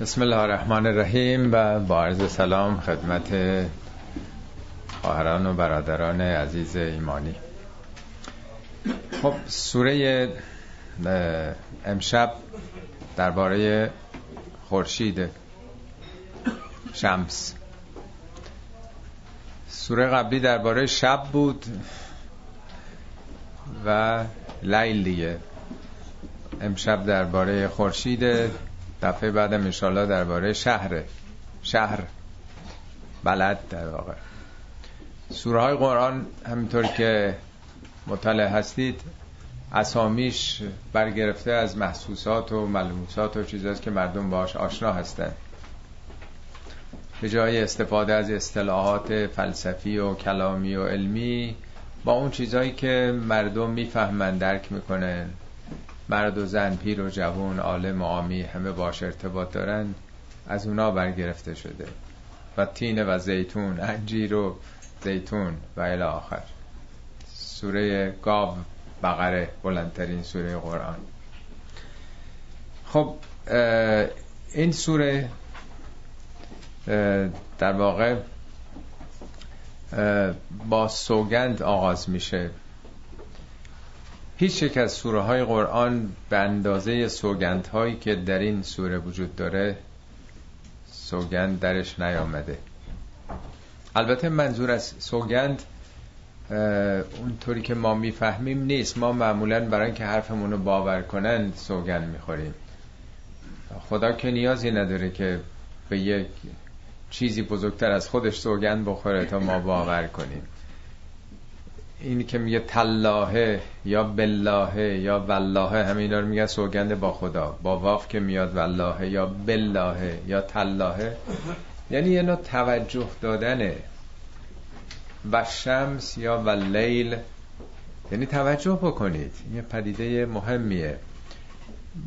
بسم الله الرحمن الرحیم و با عرض سلام خدمت خواهران و برادران عزیز ایمانی. خب سوره امشب درباره خورشید شمس. سوره قبلی درباره شب بود و لیل دیگه. امشب درباره خورشید دفعه بعدم انشالله درباره شهر شهر بلد در واقع. سوره های قرآن همینطور که مطلع هستید اسامیش برگرفته از محسوسات و ملموسات و چیزاست که مردم باش آشنا هستند به جای استفاده از اصطلاحات فلسفی و کلامی و علمی با اون چیزهایی که مردم می‌فهمن درک می‌کنن. مرد و زن پیر و جوان عالم و عامی همه باش ارتباط دارن از اونا برگرفته شده. و تین و زیتون انجیر و زیتون و الی آخر. سوره گاو بقره بلندترین سوره قرآن. خب این سوره در واقع با سوگند آغاز میشه. هیچ یک از سوره های قرآن به اندازه سوگند هایی که در این سوره وجود داره سوگند درش نیامده. البته منظور از سوگند اونطوری که ما می‌فهمیم نیست. ما معمولا برای اینکه حرفمون رو باور کنن سوگند می‌خوریم. خدا که نیازی نداره که به یک چیزی بزرگتر از خودش سوگند بخوره تا ما باور کنیم. این که میگه تلاهه یا بلاهه یا والله همه اینا رو میگه سوگند با خدا. با واف که میاد والله یا بلاهه یا تلاهه. یعنی یه نوع توجه دادنه. و شمس یا و لیل یعنی توجه بکنید. یه پدیده مهمیه.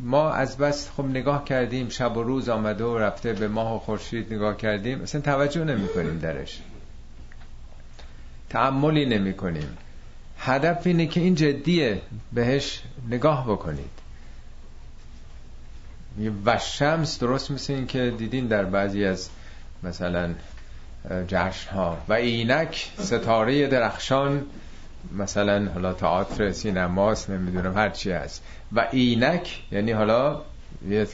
ما از بس خب نگاه کردیم شب و روز آمده و رفته به ماه و خورشید نگاه کردیم. اصلا توجه نمی کنیم درش. تعملی نمی کنیم. هدف اینه که این جدیه بهش نگاه بکنید. و شمس درست مثل این که دیدین در بعضی از مثلا جشن ها و اینک ستاره درخشان مثلا حالا تئاتر سینماست نمی‌دونم هر چی هست. و اینک یعنی حالا یه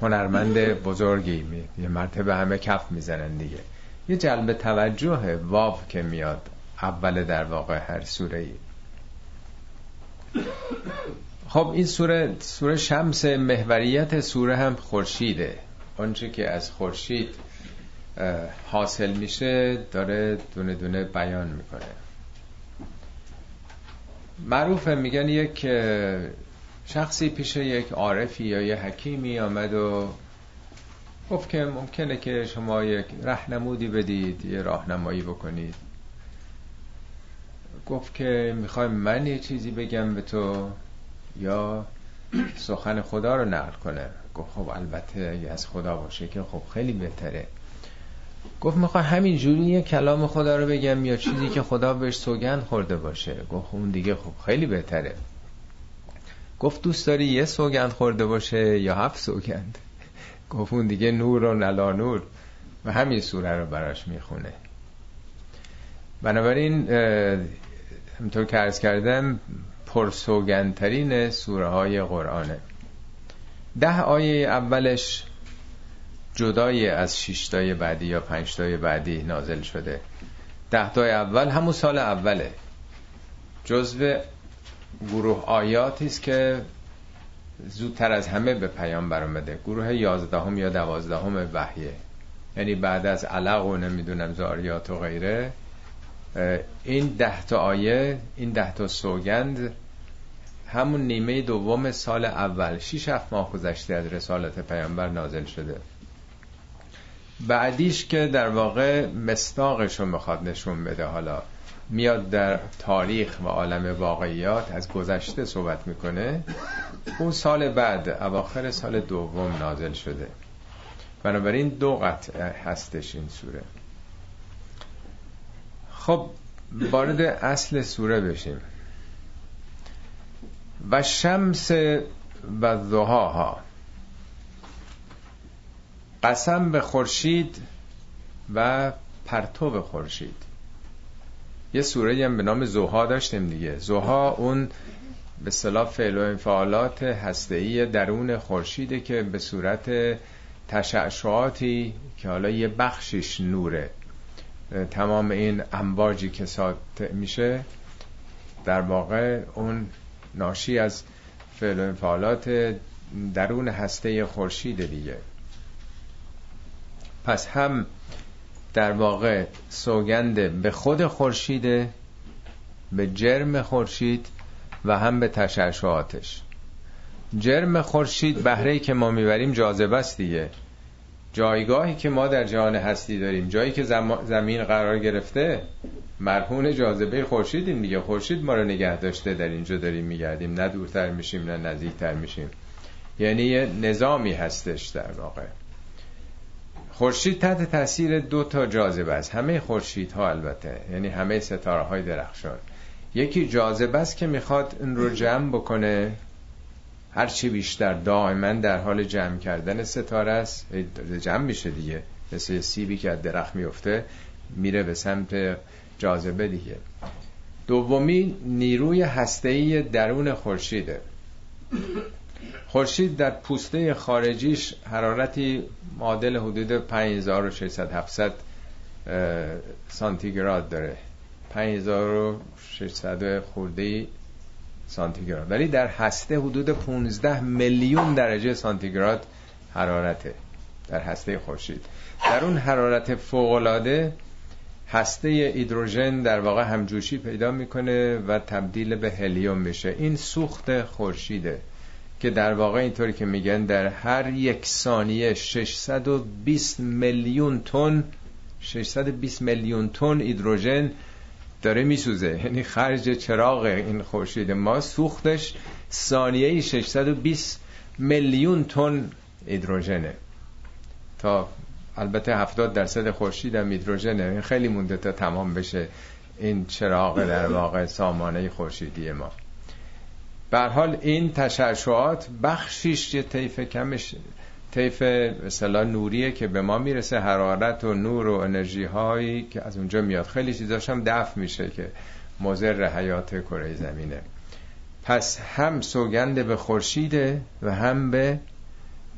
هنرمند بزرگی یه مرتبه همه کف می‌زنن دیگه. یه جلب توجه واو که میاد. اول در واقع هر سوره ای خب این سوره سوره شمس محوریت سوره هم خورشیده. آنچه که از خورشید حاصل میشه داره دونه دونه بیان می‌کنه. معروفه میگن یک شخصی پیش یک عارفی یا یه حکیمی آمد و گفت که ممکنه که شما یک رهنمودی بدید یه راهنمایی بکنید. گفت که می‌خوای من یه چیزی بگم به تو یا سخن خدا رو نقل کنه. گفت خب البته اگه از خدا باشه که خب خیلی بهتره. گفت می‌خوای همین جوری کلام خدا رو بگم یا چیزی که خدا بهش سوگند خورده باشه. گفت خب اون دیگه خب خیلی بهتره. گفت دوست داری یه سوگند خورده باشه یا هفت سوگند؟ گفت اون دیگه نور و نلا نور. و همین سوره رو براش می‌خونه. بنابراین همطور که ارز کردم پرسوگندترین سوره های قرآنه. ده آیه اولش جدای از شیشتای بعدی یا پنجتای بعدی نازل شده. ده تای اول همون سال اوله. جزو گروه آیاتی است که زودتر از همه به پیام برامده گروه یازدهم یا دوازدهم وحیه. یعنی بعد از علق و نمی‌دونم زاریات و غیره. این ده تا آیه این ده تا سوگند همون نیمه دوم سال اول شیش هفت ماه گذشته از رسالت پیامبر نازل شده. بعدیش که در واقع مستاقش رو می‌خواد نشون بده حالا میاد در تاریخ و عالم واقعیات از گذشته صحبت می‌کنه. اون سال بعد اواخر سال دوم نازل شده. بنابراین دو قطع هستش این سوره. خب وارد اصل سوره بشیم. و شمس و ها قسم به خورشید و پرتو خورشید. یه سوره هم به نام زوها داشتیم دیگه. زوها اون به صلاح فعل و انفعالات هسته‌ای درون خورشیده که به صورت تشعشعاتی که حالا یه بخشش نوره. تمام این امواجی که ساطع میشه در واقع اون ناشی از فعل و انفعالات درون هسته خورشید دیگه. پس هم در واقع سوگند به خود خورشید به جرم خورشید و هم به تشعشعاتش. جرم خورشید بهره که ما می‌بریم جاذبه است دیگه. جایگاهی که ما در جهان هستی داریم جایی که زمین قرار گرفته مرهون جاذبه خورشیدیم دیگه. خورشید ما رو نگه داشته در اینجا داریم میگردیم. نه دورتر میشیم نه نزدیکتر میشیم. یعنی یه نظامی هستش در واقع. خورشید تحت تاثیر دو تا جاذبه است. همه خورشیدها البته. یعنی همه ستاره های درخشان. یکی جاذبه است که می‌خواد این رو جمع بکنه. هرچی بیشتر دائما در حال جمع کردن ستاره است. جمع میشه دیگه. مثل سیبی که از درخت میفته میره به سمت جاذبه دیگه. دومی نیروی هسته‌ای درون خورشیده خورشید در پوسته خارجیش حرارتی معادل حدود 5600 700 سانتیگراد داره. 5600 خورده سانتیگراد. ولی در هسته حدود 15 میلیون درجه سانتیگراد حرارته در هسته خورشید. در اون حرارت فوقالعاده هسته هیدروژن در واقع همجوشی پیدا می‌کنه و تبدیل به هلیوم میشه. این سوخت خورشیده که در واقع اینطوری که میگن در هر یک ثانیه 620 میلیون تن 620 میلیون تن هیدروژن داره میسوزه. یعنی خرج چراغ این خورشید ما سوختش ثانیه 620 میلیون تن هیدروژنه. تا البته 70 درصد خورشید هم هیدروژنه. خیلی مونده تا تمام بشه این چراغ در واقع سامانه خورشیدی ما. به حال این تشعشعات بخشیش یه طیف کمش طیف مثلا نوریه که به ما می‌رسه حرارت و نور و انرژی هایی که از اونجا میاد. خیلی چیزاش هم دفع میشه که مضر حیات کره زمینه. پس هم سوگند به خورشیده و هم به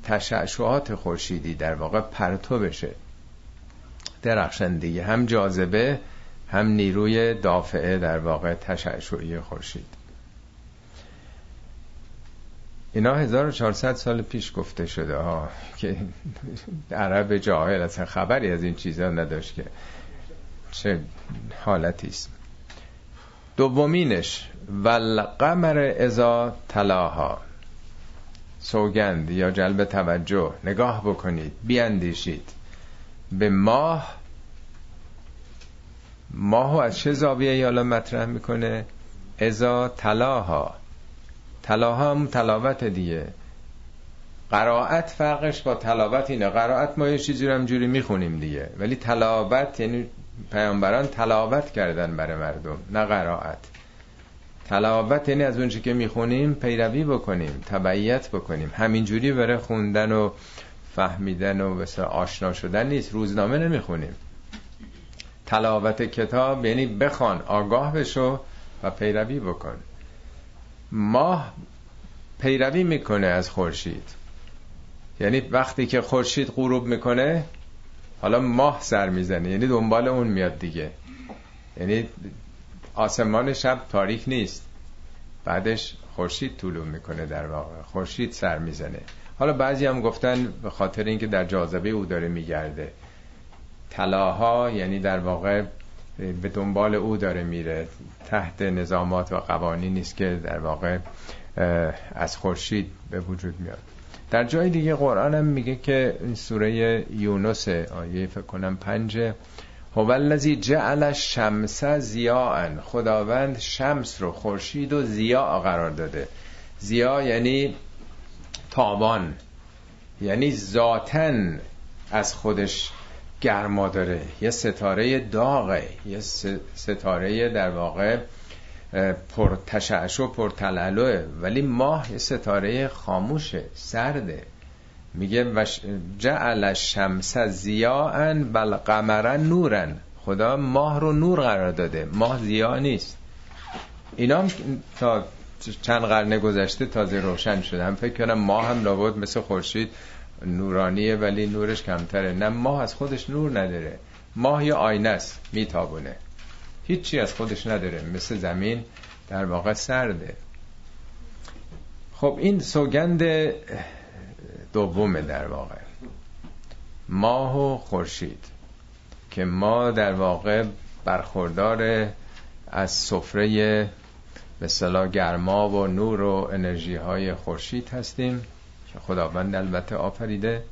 تشعشعات خورشیدی در واقع پرتو بشه. درخشندگی هم جاذبه هم نیروی دافعه در واقع تشعشعی خورشید. اینا 1400 سال پیش گفته شده ها که عرب جاهل اصلا خبری از این چیزا نداشت که چه حالتی است. دومینش والقمر ازا تلاها. سوگند یا جلب توجه نگاه بکنید بیاندیشید. به ماه ماهو از چه زاویه یالا مطرح می‌کنه؟ ازا تلاها. تلاها هم تلاوت دیگه. قرائت فرقش با تلاوت اینه. قرائت ما یه چیزی رو همجوری می‌خونیم دیگه. ولی تلاوت یعنی پیامبران تلاوت کردن برای مردم نه قرائت. تلاوت یعنی از اونچه که می‌خونیم پیروی بکنیم تبعیت بکنیم. همینجوری برای خوندن و فهمیدن و مثل آشنا شدن نیست. روزنامه نمی‌خونیم. تلاوت کتاب یعنی بخوان آگاه بشو و پیروی بکن. ماه پیروی می‌کنه از خورشید. یعنی وقتی که خورشید غروب می‌کنه حالا ماه سر می‌زنه. یعنی دنبال اون میاد دیگه. یعنی آسمان شب تاریک نیست. بعدش خورشید طولو می‌کنه در واقع. خورشید سر می‌زنه. حالا بعضی هم گفتن به خاطر اینکه در جاذبه او داره میگرده. طلاها یعنی در واقع به دنبال او داره میره. تحت نظامات و قوانین نیست که در واقع از خورشید به وجود میاد. در جای دیگه قرآن هم میگه که این سوره یونس آیه فکر کنم پنجه هو الذی جعل شمس زیاء خداوند شمس رو خورشید و زیا قرار داده. زیا یعنی تابان یعنی ذاتن از خودش گرما داره. یه ستاره داغه. یه ستاره در واقع پر تشعش و پر تلالوه. ولی ماه یه ستاره خاموشه سرده. میگه جعل الشمس زیاء بل قمر نورن. خدا ماه رو نور قرار داده. ماه زیاد نیست. اینا تا چند قرن گذشته تازه روشن شده. هم فکر کنم ماه هم لابد مثل خورشید نورانیه ولی نورش کمتره. نه ماه از خودش نور نداره. ماه یه آینه است میتابونه. هیچی از خودش نداره. مثل زمین در واقع سرده. خب این سوگند دومه در واقع. ماه و خورشید که ما در واقع برخوردار از سفره به گرما و نور و انرژی های خورشید هستیم. که خداوند البته آفریده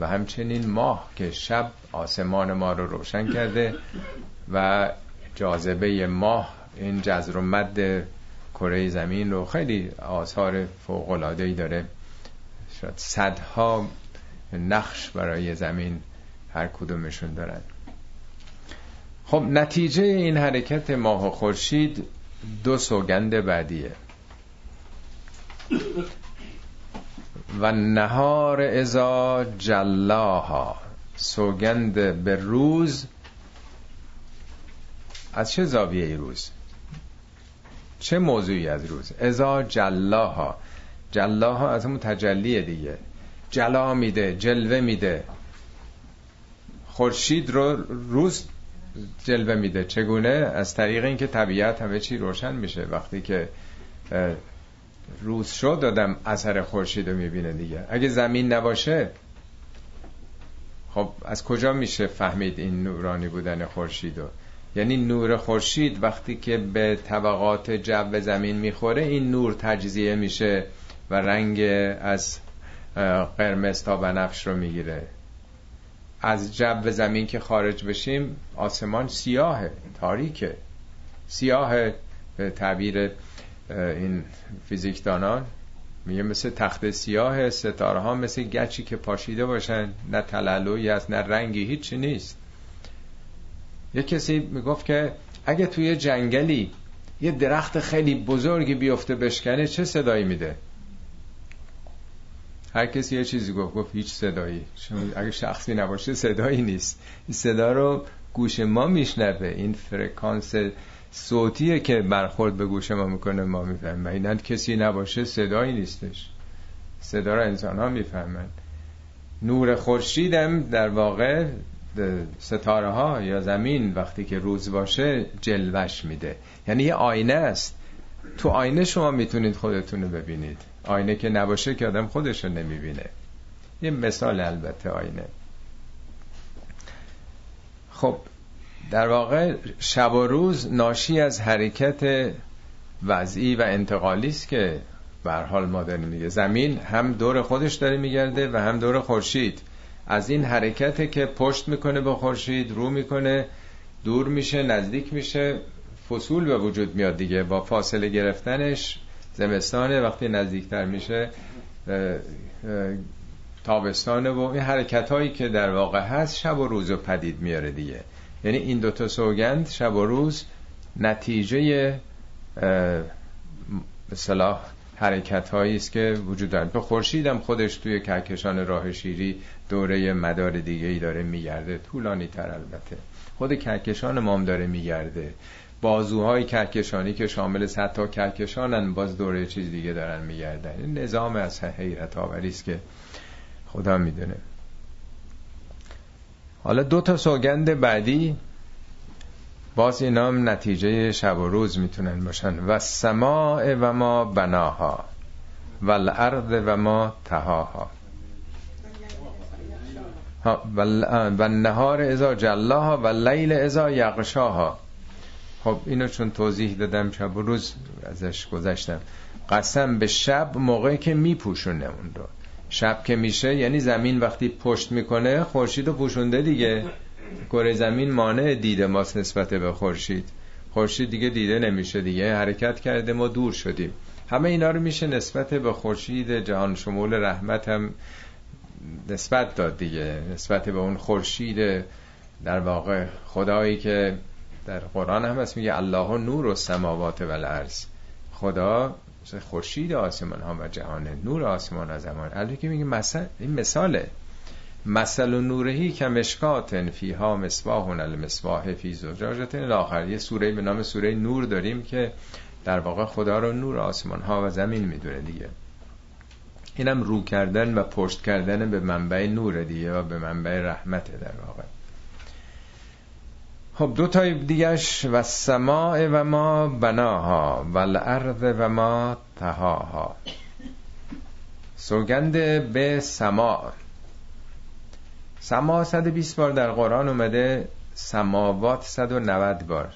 و همچنین ماه که شب آسمان ما رو روشن کرده و جاذبه ماه این جزر و مد کره زمین رو خیلی آثار فوق العاده ای داره. شاید صدها نقش برای زمین هر کدومشون دارن. خب نتیجه این حرکت ماه و خورشید دو سوگند بعدیه. و نهار ازا جلاها. سوگند به روز. از چه زاویه روز؟ چه موضوعی از روز؟ ازا جلاها. جلاها از همون تجلیه دیگه. جلا میده جلوه میده. خورشید رو روز جلوه میده. چگونه؟ از طریق اینکه طبیعت همه چی روشن میشه. وقتی که روز شد دادم اثر خورشید رو می‌بینه دیگه. اگه زمین نباشه خب از کجا میشه فهمید این نورانی بودن خورشید رو؟ یعنی نور خورشید وقتی که به طبقات جو زمین می‌خوره این نور تجزیه میشه و رنگ از قرمز تا بنفش رو می‌گیره. از جو زمین که خارج بشیم آسمان سیاهه تاریکه. سیاه به تعبیر این فیزیکدانان میگه مثل تخت سیاه ستاره ها مثل گچی که پاشیده باشن نه تلالوی است نه رنگی هیچی نیست. یه کسی می‌گفت که اگه توی جنگلی یه درخت خیلی بزرگی بیفته بشکنه چه صدایی میده؟ هر کسی یه چیزی گفت گفت هیچ صدایی. اگه شخصی نباشه صدایی نیست. این صدا رو گوش ما میشنوه. این فرکانس صوتیه که برخورد به گوش ما می‌کنه ما می‌فهمیم. این کسی نباشه صدایی نیستش. صدا رو انسان ها می‌فهمن. نور خورشیدم در واقع ستاره ها یا زمین وقتی که روز باشه جلوش میده. یعنی یه آینه است. تو آینه شما می‌تونید خودتون رو ببینید. آینه که نباشه که آدم خودش رو نمی‌بینه. یه مثال البته آینه. خب در واقع شب و روز ناشی از حرکت وضعی و انتقالی است که به حال ما داریم میگه زمین هم دور خودش داره میگرده و هم دور خورشید. از این حرکت که پشت می‌کنه به خورشید رو می‌کنه دور میشه نزدیک میشه فصول به وجود میاد دیگه. با فاصله گرفتنش زمستانه وقتی نزدیکتر میشه تابستانه و این حرکت هایی که در واقع هست شب و روز رو پدید میاره دیگه. یعنی این دوتا سوگند شب و روز نتیجه به حرکت هایی است که وجود دارن. به خورشیدم خودش توی کهکشان راه شیری دوره مدار دیگه ای داره میگرده. طولانی تر البته. خود کهکشان مام داره میگرده. بازوهای کهکشانی که شامل صد تا کهکشانن باز دوره چیز دیگه دارن میگردن. این نظام از حیرت آوری است که خدا می‌دونه. حالا دو تا سوگند بعدی باز اینا هم نتیجه شب و روز می‌تونن باشن. و سماع و ما بناها و الارض و ما تهاها. و نهار ازا جلاها و لیل ازا یغشاها. خب اینو چون توضیح دادم شب و روز ازش گذشتم. قسم به شب موقعی که میپوشونه اون رو. شب که میشه یعنی زمین وقتی پشت می‌کنه خورشید رو پوشونده دیگه. کره زمین مانع دیده ماست نسبت به خورشید. خورشید دیگه دیده نمیشه دیگه حرکت کرده ما دور شدیم. همه اینا رو میشه نسبت به خورشید جهان شمول رحمت هم نسبت داد دیگه. نسبت به اون خورشید در واقع خدایی که در قرآن هم هست میگه الله نور و سماوات و الارض. خدا خورشید آسمان ها و جهان نور آسمان ها زمان. البته که میگه مثل این مثاله. مثل و نورهی که مشکاتن فیها مصباح المصباح فی زجاجت الاخر. یه سوره به نام سوره نور داریم که در واقع خدا رو نور آسمان ها و زمین می‌دونه دیگه. اینم رو کردن و پشت کردن به منبع نور دیگه و به منبع رحمت در واقع. خب دو تا دیگهش و سماع و ما بناها و الارض و ما تهاها. سوگند به سما سما 120 بار در قرآن اومده سماوات 190 بار.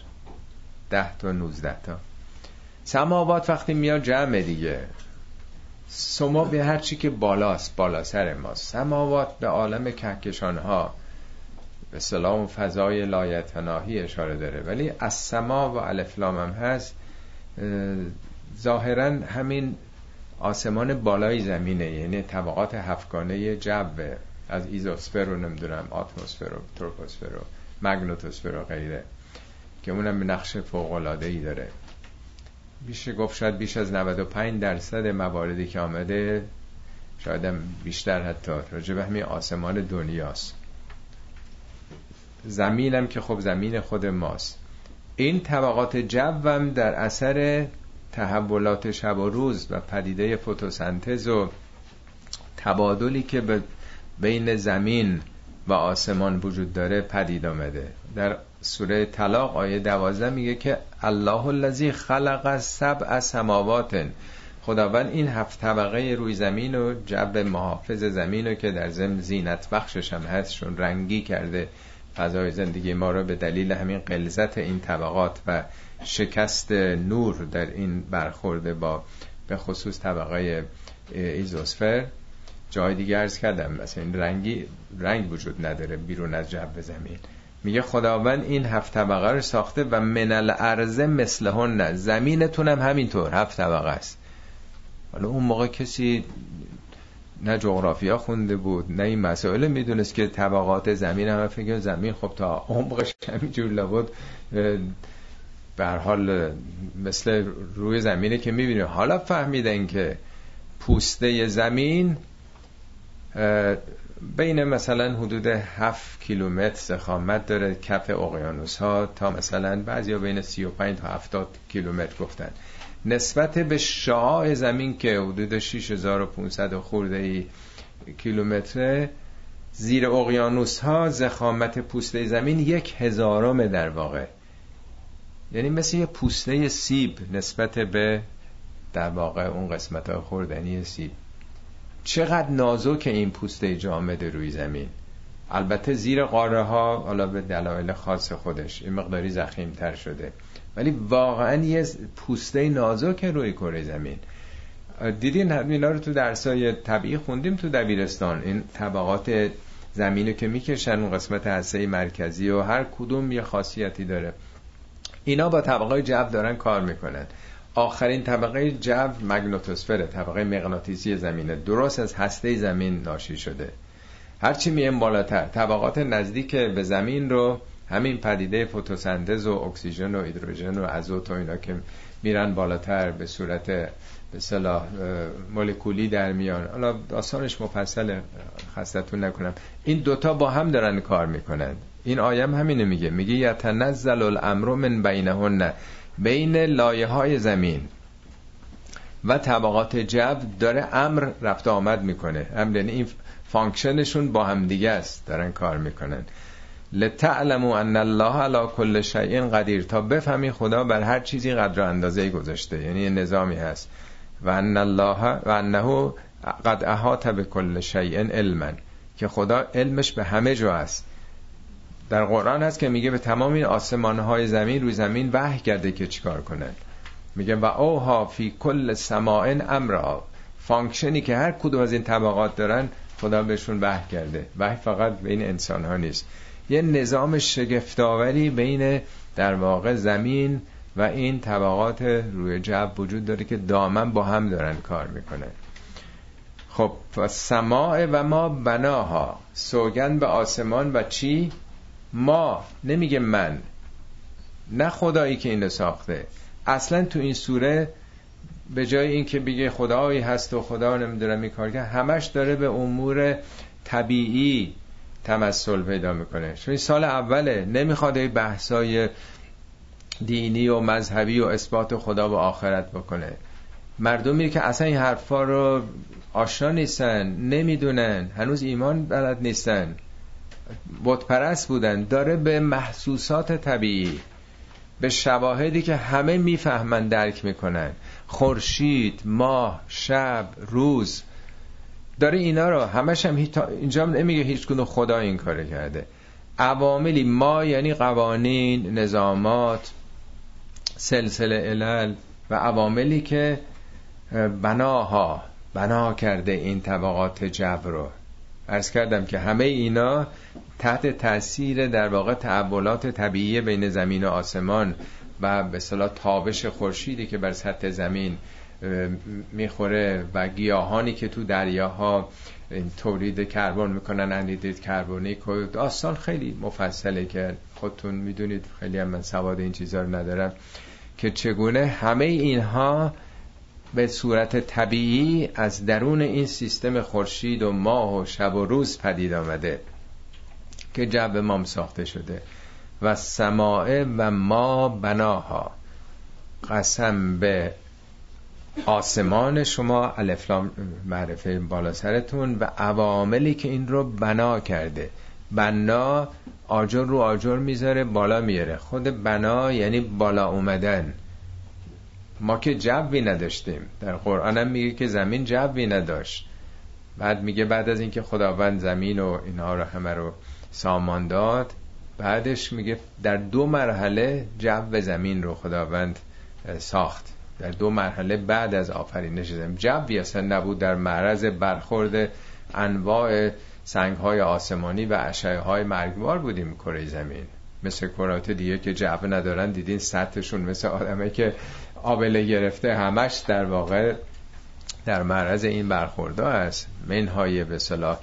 10 تا 19 تا. سماوات وقتی میاد جمع دیگه. سما به هر چی که بالاست بالا سر ما سماوات به عالم کهکشان ها به سلام فضای لایتناهی اشاره داره. ولی از سما و الفلام هم هست ظاهرا همین آسمان بالای زمینه یعنی طبقات هفگانه جو از ایزوسفر رو نمی‌دونم آتمسفر و تروپوسفر و مگنوتوسفر و غیره که اونم به نقش فوق العاده ای داره. میشه گفت شاید بیش از 95 درصد مواردی که آمده شاید بیشتر حتی راجع به همین آسمان دنیاست. زمینم که خب زمین خود ماست. این طبقات جوم در اثر تحولات شب و روز و پدیده فتوسنتز و تبادلی که به بین زمین و آسمان وجود داره پدید آمده. در سوره طلاق آیه دوازده میگه که الله الذی خلق سبع سماوات. خداوند این هفت طبقه روی زمین و جب محافظ زمین رو که در زم زینت بخشش هم هستشون رنگی کرده. فضای زندگی ما رو به دلیل همین قلزت این طبقات و شکست نور در این برخورده با به خصوص طبقه ایزوسفر جای دیگه ارز کردم مثلا رنگی رنگ وجود نداره بیرون از جو زمین. میگه خداوند این هفت طبقه رو ساخته و من الارض مثلهن. زمینتون هم همینطور هفت طبقه است. حالا اون موقع کسی نه جغرافیا خونده بود نه این مسائل. می‌دونست که طبقات زمین هم فکر زمین خب تا عمقش همینجور لابد به حال مثل روی زمینه که می‌بینیم. حالا فهمیدن که پوسته زمین بین مثلا حدود 7 کیلومتر زخامت داره کف اقیانوس ها تا مثلا بعضیا بین 35 تا 70 کیلومتر گفتن. نسبت به شعاع زمین که حدود 6500 خورده ای کیلومتر زیر اقیانوس ها زخامت پوسته زمین یک هزارم در واقع. یعنی مثل یه پوسته سیب نسبت به در واقع اون قسمت ها خوردنی سیب. چقدر نازک این پوسته جامد روی زمین. البته زیر قاره ها حالا به دلایل خاص خودش این مقداری زخیم تر شده. ولی واقعا یه پوسته نازک روی کره زمین. دیدین اینا رو تو درسای طبیعی خوندیم تو دبیرستان. این طبقات زمین که می‌کشن اون قسمت هسته مرکزی و هر کدوم یه خاصیتی داره. اینا با طبقه جو دارن کار می‌کنن. آخرین طبقه جو مگنوتوسفر طبقه مغناطیسی زمینه. درست از هسته زمین ناشی شده. هرچی میم بالاتر. طبقات نزدیک به زمین رو همین پدیده فتوسنتز و اکسیژن و هیدروژن و ازوت و اینا که میرن بالاتر به صورت به صلاح مولکولی در میان. حالا داستانش مفصل خستتون نکنم. این دوتا با هم دارن کار می‌کنن. این آیم همینه میگه. میگه یتنزل الامر من بینهن بین لایه های زمین و طبقات جو داره امر رفت آمد می‌کنه. امر یعنی این function شون با هم دیگه است. دارن کار می‌کنن. لتعلموا ان الله علی کل شیء قدیر. تا بفهمی خدا بر هر چیزی قدر و اندازه گذاشته. یعنی نظامی هست. و ان الله و انه قد احاط بکل شیء علما. که خدا علمش به همه جا است. در قرآن هست که میگه به تمام این آسمان های زمین روی زمین وحی کرده که چیکار کنن. میگه و اوحی فی کل سماء امرها. function ی که هر کدوم از این طبقات دارن خدا بهشون وحی کرده. وحی فقط بین انسان ها نیست. یه نظام شگفت‌آوری بین در واقع زمین و این طبقات روی جو وجود داره که دائما با هم دارن کار می‌کنن. خب و السماء و ما بناها سوگند به آسمان و چی؟ ما نمیگه من. نه خدایی که اینو ساخته. اصلا تو این سوره به جای اینکه بگه خدایی هست و خدا نمی‌دونم این کار که همش داره به امور طبیعی تمثل پیدا می‌کنه. چون سال اوله نمی‌خواد این بحثای دینی و مذهبی و اثبات خدا و آخرت بکنه. مردمی که اصلا این حرفا رو آشنا نیستن نمی‌دونن هنوز ایمان بلد نیستن بتپرست بودن داره به محسوسات طبیعی به شواهدی که همه می‌فهمن درک می‌کنن. خورشید ماه شب روز داره اینا رو همش هم اینجا نمیگه هیچ گونه خدا این کار کرده. عواملی ما یعنی قوانین نظامات سلسله علل و عواملی که بناها بنا کرده این طبقات جبر رو. ارز کردم که همه اینا تحت تاثیر در واقع تحولات طبیعی بین زمین و آسمان و به صلاح تابش خورشیدی که بر سطح زمین می‌خوره و گیاهانی که تو دریاها تولید کربن می‌کنن اندیدید کربونیک و داستان خیلی مفصله که خودتون می‌دونید خیلی هم من سواد این چیزا رو ندارم که چگونه همه اینها به صورت طبیعی از درون این سیستم خورشید و ماه و شب و روز پدید آمده که جو مام ساخته شده و سماعه و ما بناها قسم به آسمان شما الفلام معرفه بالا سرتون و عواملی که این رو بنا کرده. بنا آجر رو آجر می‌ذاره بالا میاره خود بنا یعنی بالا اومدن. ما که جوی نداشتیم. در قرآن هم میگه که زمین جوی نداشت. بعد میگه بعد از اینکه خداوند زمین و اینها رو همه رو سامان داد بعدش میگه در دو مرحله جو زمین رو خداوند ساخت. در دو مرحله بعد از آفرینش زمین جوی اصلا نبود در معرض برخورد انواع سنگ های آسمانی و اشعه های مرگبار بودیم کره زمین. مثل کرات دیگه که جو ندارن دیدین سطحشون مثل آدمه که آبله گرفته همش در واقع در معرض این برخورده است. منهای به صلاح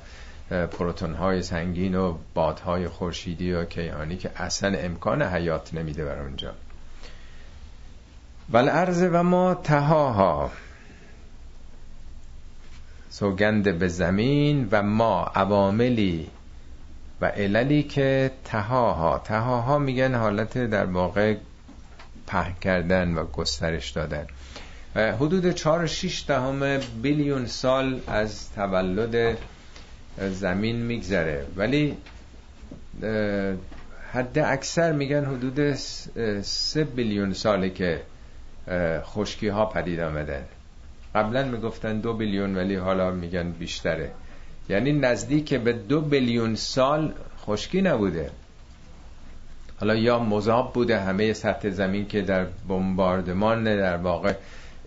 پروتون های سنگین و بادهای خورشیدی و کیهانی که اصلا امکان حیات نمیده بر اونجا. ول ارز و ما تهاها. سوگند به زمین و ما عواملی و عللی که تهاها. تهاها میگن حالت در واقع پهن کردن و گسترش دادن. حدود 4 6 دهم بیلیون سال از تولد زمین میگذره. ولی حد اکثر میگن حدود 3 بیلیون ساله که خشکی ها پدید آمده قبلا می‌گفتن دو بیلیون ولی حالا میگن بیشتره. یعنی نزدیک به دو بیلیون سال خشکی نبوده. حالا یا مذاب بوده همه سطح زمین که در بمباردمان در واقع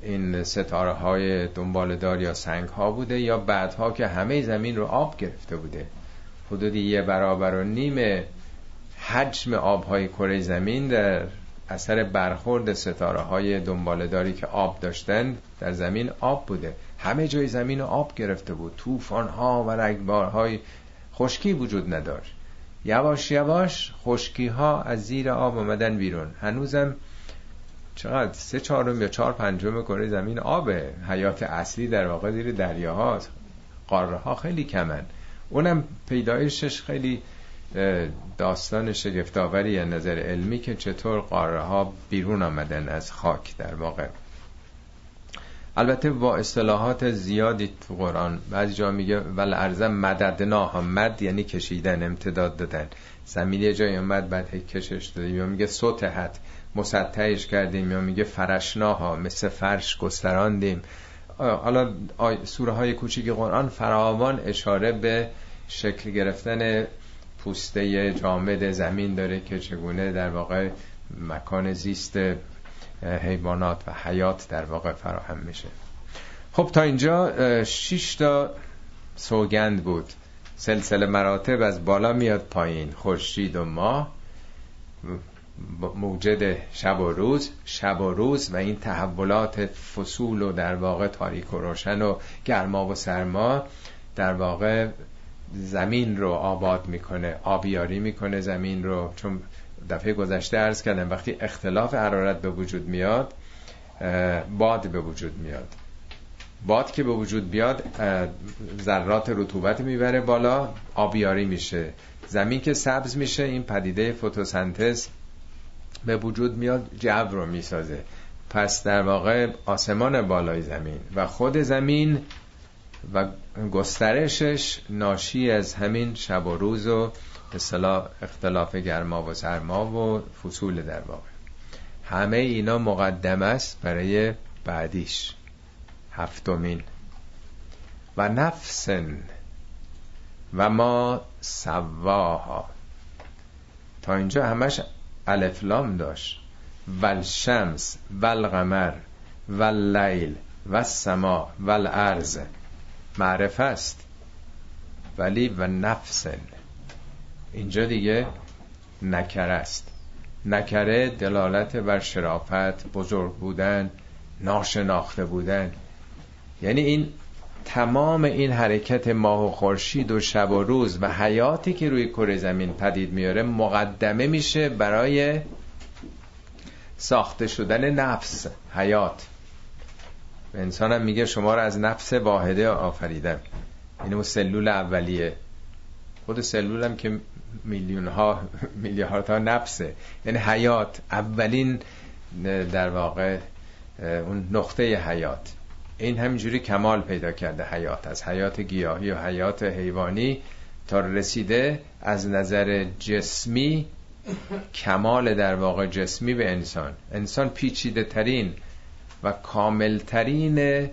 این ستاره های دنبالدار یا سنگ ها بوده یا بعدها که همه زمین رو آب گرفته بوده. حدود یه برابر و نیم حجم آب های کره زمین در اثر برخورد ستاره های دنبالداری که آب داشتن در زمین آب بوده. همه جای زمین آب گرفته بود. طوفان ها و رگبار های خشکی وجود نداشت. یواش یواش خشکی ها از زیر آب آمدن بیرون. هنوزم چقدر؟ سه چهارم یا چهار پنجم کره زمین آبه حیات اصلی در واقع زیر دریاهاست. قاره ها خیلی کمن. اونم پیدایشش خیلی داستان شگفتاوری از نظر علمی که چطور قاره ها بیرون آمدن از خاک در واقع. البته با اصطلاحات زیادی تو قرآن بعضی جا میگه ول ارزم مددناها مد یعنی کشیدن امتداد دادن. زمین یه جای اومد بعد کشش دادیم. یا میگه سطحت مسطحش کردیم. یا میگه فرشناها مثل فرش گستراندیم. حالا سوره های کوچیک قرآن فراوان اشاره به شکل گرفتن پوسته جامد زمین داره که چگونه در واقع مکان زیست حیوانات و حیات در واقع فراهم میشه. خب تا اینجا شش تا سوگند بود. سلسله مراتب از بالا میاد پایین. خورشید و ماه موجد شب و روز. شب و روز و این تحولات فصول و در واقع تاریک و روشن و گرما و سرما در واقع زمین رو آباد می‌کنه آبیاری می‌کنه زمین رو. چون دفعه گذشته ارز کردم وقتی اختلاف حرارت به وجود میاد باد به وجود میاد. باد که به وجود بیاد ذرات رطوبت می‌بره بالا آبیاری میشه. زمین که سبز میشه این پدیده فتوسنتز به وجود میاد جو رو می‌سازه. پس در واقع آسمان بالای زمین و خود زمین و گسترشش ناشی از همین شب و روز و اختلاف گرما و سرما و فصول در واقع. همه اینا مقدم است برای بعدیش هفتمین. و نفسن. و ما سواها. تا اینجا همش الفلام داشت. والشمس والقمر واللیل والسما والارض. معرفه است. ولی و نفسن اینجا دیگه نکره است. نکره دلالت بر شرافت بزرگ بودن ناشناخته بودن. یعنی این تمام این حرکت ماه و خورشید و شب و روز و حیاتی که روی کره زمین پدید میاره مقدمه میشه برای ساخته شدن نفس حیات. انسان هم میگه شما رو از نفس واحده آفریدم. این اون سلول اولیه. خود سلول هم که میلیون ها میلیارد ها نفسه. یعنی حیات. اولین در واقع اون نقطه حیات. این همینجوری کمال پیدا کرده حیات. از حیات گیاهی و حیات حیوانی تا رسیده از نظر جسمی کمال در واقع جسمی به انسان. انسان پیچیده ترین و کامل ترین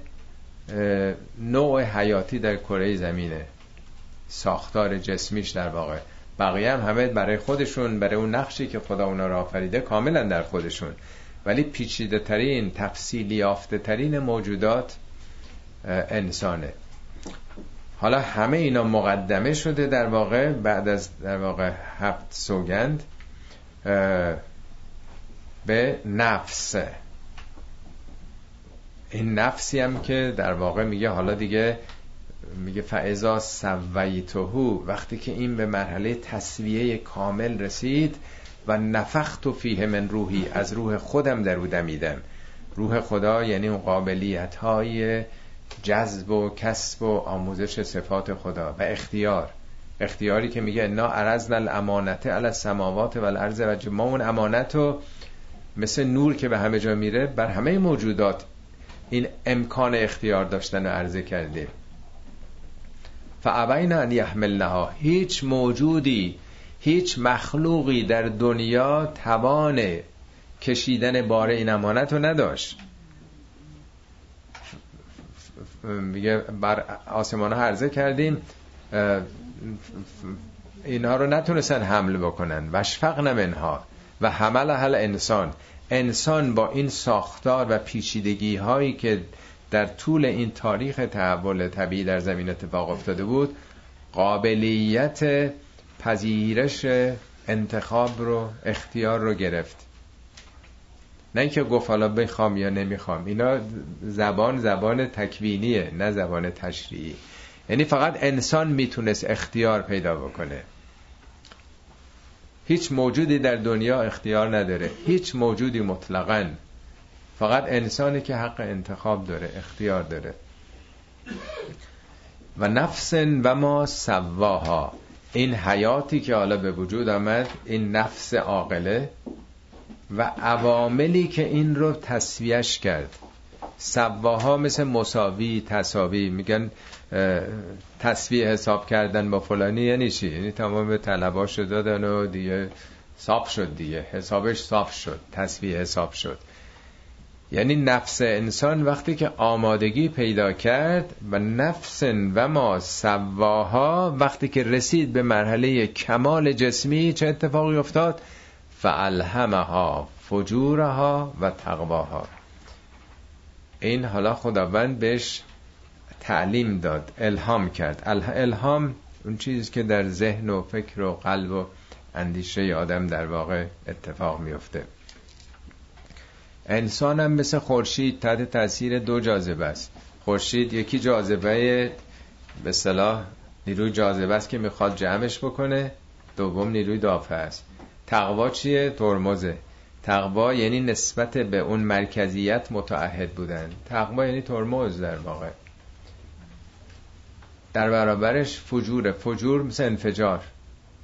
نوع حیاتی در کره زمینه. ساختار جسمیش در واقع. بقیه هم همه برای خودشون برای اون نقشی که خدا اونا را آفریده کاملا در خودشون. ولی پیچیده ترین تفصیلی یافته ترین موجودات انسانه. حالا همه اینا مقدمه شده در واقع بعد از در واقع هفت سوگند به نفس. این نفسی هم که در واقع میگه حالا دیگه میگه فعضا سویتهو وقتی که این به مرحله تصویه کامل رسید و نفخت فیه من روحی از روح خودم در او دمیدم. روح خدا یعنی اون قابلیت های جذب و کسب و آموزش صفات خدا و اختیار. اختیاری که میگه انا عرضنا الامانت علی السماوات و الارض و ما اون امانت رو مثل نور که به همه جا میره بر همه موجودات این امکان اختیار داشتن و عرضه کرده فعبین ان یحملنها. هیچ موجودی هیچ مخلوقی در دنیا توان کشیدن بار این امانت رو نداشت. میگه بر آسمان عرضه کردیم اینها رو نتونستن حمل بکنن. وشفق منها. و حمل حل انسان انسان با این ساختار و پیچیدگی هایی که در طول این تاریخ تحول طبیعی در زمین اتفاق افتاده بود قابلیت پذیرش انتخاب رو اختیار رو گرفت. نه اینکه گفت حالا بخوام یا نمی‌خوام اینا زبان زبان تکوینیه نه زبان تشریعی. یعنی فقط انسان می‌تونست اختیار پیدا بکنه. هیچ موجودی در دنیا اختیار نداره. هیچ موجودی مطلقا. فقط انسانی که حق انتخاب داره اختیار داره. و نفس و ما سواها. این حیاتی که حالا به وجود آمد این نفس عاقله و عواملی که این رو تصویش کرد. سواها مثل مساوی تصاوی میگن تصویه حساب کردن با فلانی یعنی چی؟ یعنی تمام طلباش دادن و دیگه صاف شد دیگه. حسابش صاف شد. تصویه حساب شد. یعنی نفس انسان وقتی که آمادگی پیدا کرد و نفس و ما سواها وقتی که رسید به مرحله کمال جسمی چه اتفاقی افتاد؟ فالهمها فجورها و تقواها. این حالا خداوند بهش تعلیم داد الهام کرد. الهام اون چیزی که در ذهن و فکر و قلب و اندیشه آدم در واقع اتفاق میفته انسان هم مثل خورشید تحت تاثیر دو جاذبه است. خورشید یکی جاذبه به صلاح نیروی جاذبه است که می‌خواد جمعش بکنه. دوم نیروی دافعه است. تقوا چیه؟ ترمزه. تقوا یعنی نسبت به اون مرکزیت متعهد بودن. تقوا یعنی ترمز در واقع. در برابرش فجور فجور مثل انفجار.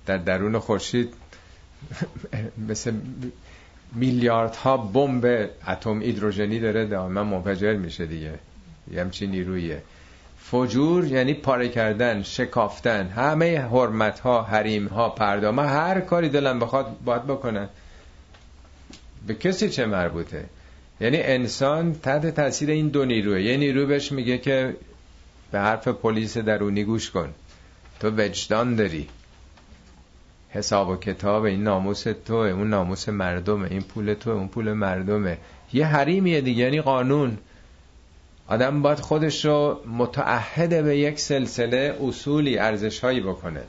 در درون خورشید مثل میلیاردها بمب اتم هیدروژنی داره دائما منفجر میشه دیگه. یه همچین نیرویه فجور یعنی پاره کردن شکافتن. همه حرمت ها حریم ها پردامه هر کاری دلم بخواد باید بکنن. به کسی چه مربوطه؟ یعنی انسان تحت تاثیر این دو نیروه. یه نیرو بهش میگه که به حرف پلیس درونی گوش کن. تو وجدان داری. حساب و کتاب این ناموس تو اون ناموس مردمه. این پول تو اون پول مردمه. یه حریمیه دیگه یعنی قانون. آدم باید خودش رو متعهد به یک سلسله اصولی ارزشهایی بکنه.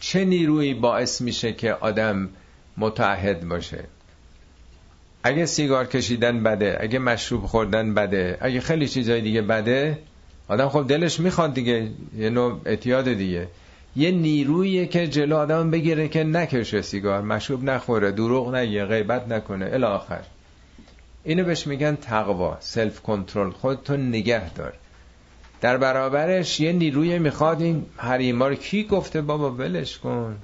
چه نیرویی باعث میشه که آدم متعهد باشه؟ اگه سیگار کشیدن بده اگه مشروب خوردن بده اگه خیلی چیزای دیگه بده آدم خب دلش می‌خواد دیگه یه نوع اعتیاد دیگه. یه نیرویی که جلو آدم بگیره که نکشه سیگار مشروب نخوره دروغ نگه غیبت نکنه. الی آخر. اینو بهش میگن تقوا سلف کنترل خودتو نگه دار. در برابرش یه نیروی می‌خواد این حریما رو کی گفته؟ بابا ولش کن.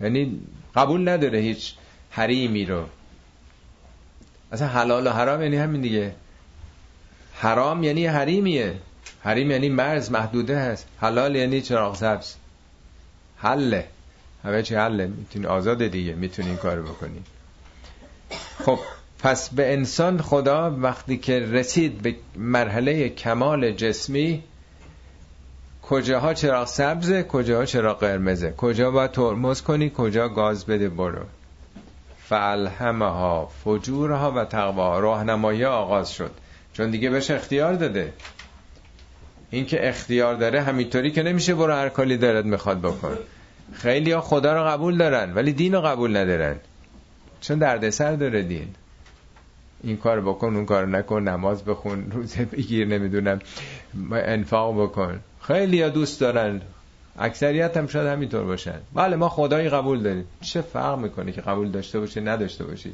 یعنی قبول نداره هیچ حریمی رو. اصلا حلال و حرام یعنی همین دیگه. حرام یعنی حریمیه. حریم یعنی مرز محدوده هست. حلال یعنی چراغ سبز. حله. همه چی حله. می‌تونی آزاد دیگه. می‌تونی این کار بکنی. خب پس به انسان خدا وقتی که رسید به مرحله کمال جسمی کجاها چراغ سبزه کجاها چراغ قرمزه؟ کجا باید ترمز کنی؟ کجا گاز بده؟ برو. فالهمها فجورها و تقوا راهنمایی آغاز شد. چون دیگه بهش اختیار داده. این که اختیار داره همینطوری که نمیشه برو هر کالی دارد می‌خواد بکن. خیلی ها خدا رو قبول دارن ولی دین رو قبول ندارن. چون دردسر داره دین. این کار بکن اون کار نکن نماز بخون روزه بگیر نمی‌دونم انفاق بکن. خیلی ها دوست دارن. اکثریت هم شاید همینطور باشن. بله ما خدایی قبول داریم. چه فرق می‌کنه که قبول داشته باشه نداشته باشی؟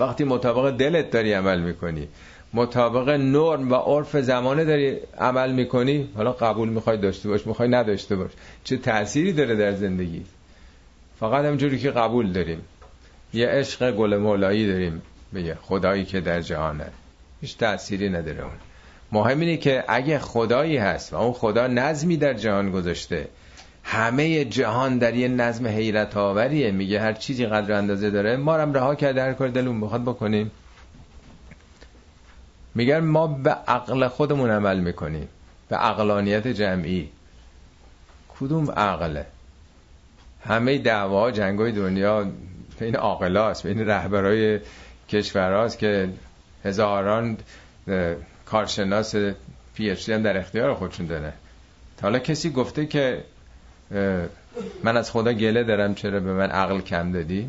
وقتی مطابق دلت داری عمل می‌کنی. مطابق نرم و عرف زمانه داری عمل می‌کنی حالا قبول می‌خوای داشته باش می‌خوای نداشته باش چه تأثیری داره در زندگی؟ فقط همجوری که قبول داریم. یه عشق گل مولایی داریم بگه خدایی که در جهانه. هیچ تأثیری نداره اون. مهم اینه که اگه خدایی هست و اون خدا نظمی در جهان گذاشته همه جهان در یه نظم حیرت آوریه میگه هر چیزی قدر اندازه داره ما هم رها کرده هر کار دلون بخواد بکنیم. میگن ما به عقل خودمون عمل می‌کنیم. به عقلانیت جمعی. کدوم عقله؟ همه دعوا جنگای دنیا بین عاقلاست بین رهبرای کشورهاست که هزاران کارشناس پی هم در اختیار خودشون داره. تا حالا کسی گفته که من از خدا گله دارم چرا به من عقل کم دادی؟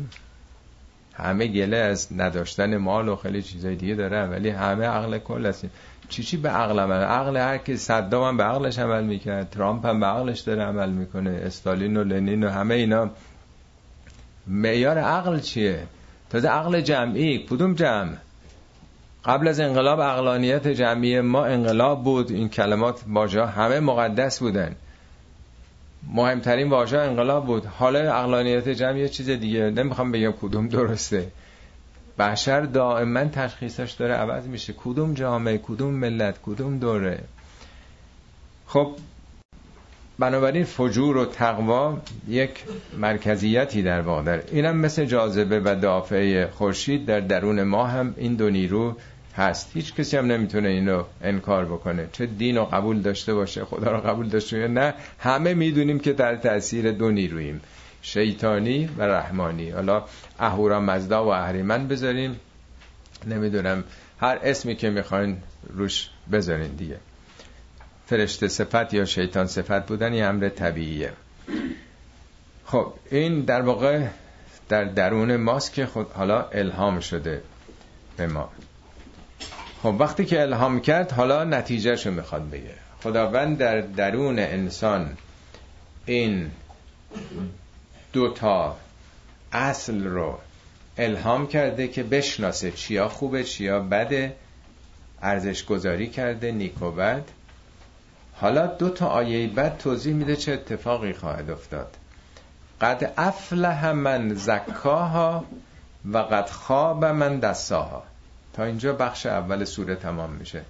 همه گله از نداشتن مال و خیلی چیزای دیگه داره ولی همه عقل کل هستیم چی چی به عقل عمل؟ عقل هر که صدام هم به عقلش عمل می‌کرد ترامپ هم به عقلش داره عمل می‌کنه استالین و لنین و همه اینا. معیار عقل چیه؟ تازه عقل جمعی کدوم جمع؟ قبل از انقلاب عقلانیت جمعی ما انقلاب بود این کلمات واژه همه مقدس بودن. مهمترین واژه انقلاب بود. حالا عقلانیت جمع یه چیز دیگه. نمی‌خوام بگم کدوم درسته. بشر دائما تشخیصش داره. عوض میشه. کدوم جامعه کدوم ملت کدوم دوره. خب بنابراین فجور و تقوا یک مرکزیتی در واقع اینم مثل جاذبه و دافعه خورشید در درون ما هم این دو نیرو هست. هیچ کسی هم نمی‌تونه اینو انکار بکنه. چه دین رو قبول داشته باشه خدا رو قبول داشته باشه نه. همه می‌دونیم که در تاثیر دو نیروییم شیطانی و رحمانی. حالا اهورا مزدا و اهریمن بذاریم. نمی‌دونم هر اسمی که می‌خواین روش بذارین دیگه. فرشته صفت یا شیطان صفت بودن یه امر طبیعیه. خب این در واقع در درون ماست که خود حالا الهام شده به ما. خب وقتی که الهام کرد حالا نتیجهشو می‌خواد بگه. خداوند در درون انسان این دوتا اصل رو الهام کرده که بشناسه چیا خوبه چیا بده ارزش گذاری کرده نیک و بد. حالا دو تا آیه بعد توضیح میده چه اتفاقی خواهد افتاد. قد افلح من زکاها و قد خواب من دستاها تا اینجا بخش اول سوره تمام میشه.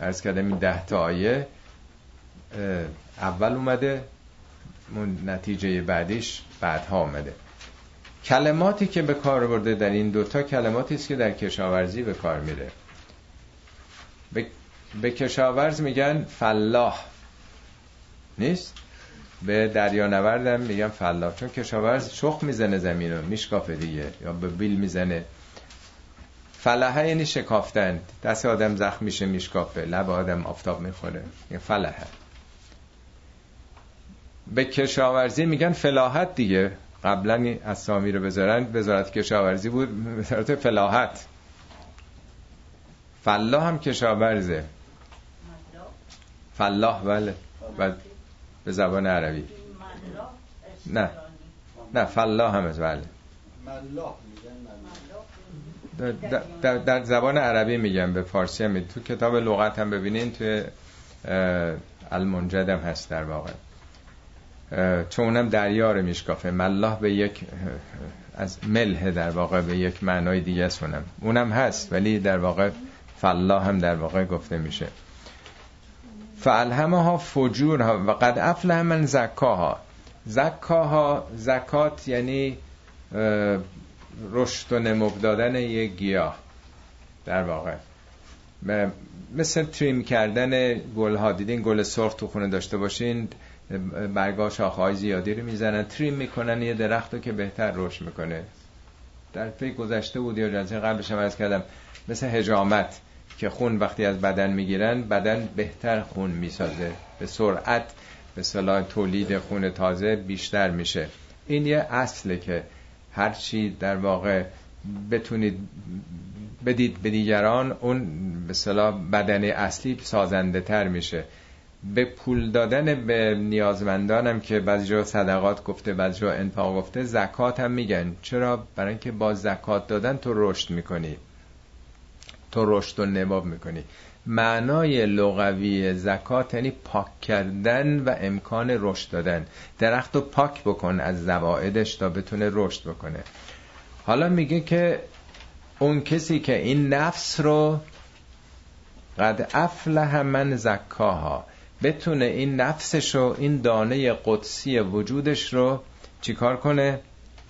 ارز کردم این ده تا آیه اول اومده نتیجه بعدیش بعدها اومده. کلماتی که به کار برده در این دوتا کلماتی است که در کشاورزی به کار میره. به, به کشاورز میگن فلاح. نیست؟ به دریانوردم میگن فلاح. چون کشاورز شخ می‌زنه زمین رو میشکافه دیگه یا به بیل می‌زنه. فلاحه یعنی شکافتن. دست آدم زخم میشه میشکافه. لب آدم آفتاب می‌خوره. یه فلاحه. به کشاورزی میگن فلاحت دیگه. قبلا اسامی رو بذارن. وزارت کشاورزی بود. وزارت فلاحت. فلاح هم کشاورزه. فلاح بله. و به زبان عربی. نه. نه فلاح هم از بله در, در, زبان عربی میگم به فارسی هم تو کتاب لغت هم ببینین توی المنجد هم هست در واقع. چون اونم دریا رو میشکافه. ملاح به یک از مله در واقع به یک معنای دیگه است اونم. هست ولی در واقع فلاح هم در واقع گفته میشه. ها فجور ها و قد افله من زکاها. زکاها زکات یعنی رشد و نمو دادن یک گیاه. در واقع. مثل تریم کردن گل ها دیدین گل سرخ تو خونه داشته باشین برگا شاخهای زیادی رو می‌زنن. تریم می‌کنن یه درخت رو که بهتر رشد می‌کنه. در پی گذشته بود یا جلسه قبلش هم از کردم مثل هجامت که خون وقتی از بدن می‌گیرن بدن بهتر خون می‌سازه. به سرعت به صلاح تولید خون تازه بیشتر میشه. این یه اصله که هرچی در واقع بتونید بدید به دیگران اون به بدن اصلی سازنده تر میشه. به پول دادن به نیازمندانم که بعضی جا صدقات گفته بعضی جا انفاق گفته زکات هم میگن. چرا؟ برای اینکه با زکات دادن تو رشد می‌کنی. تو رشد و نباب می‌کنی. معنای لغوی زکات یعنی پاک کردن و امکان رشد دادن. درخت رو پاک بکن از زوائدش تا بتونه رشد بکنه. حالا میگه که اون کسی که این نفس رو قد افله من زکاها بتونه این نفسش رو این دانه قدسی وجودش رو چیکار کنه؟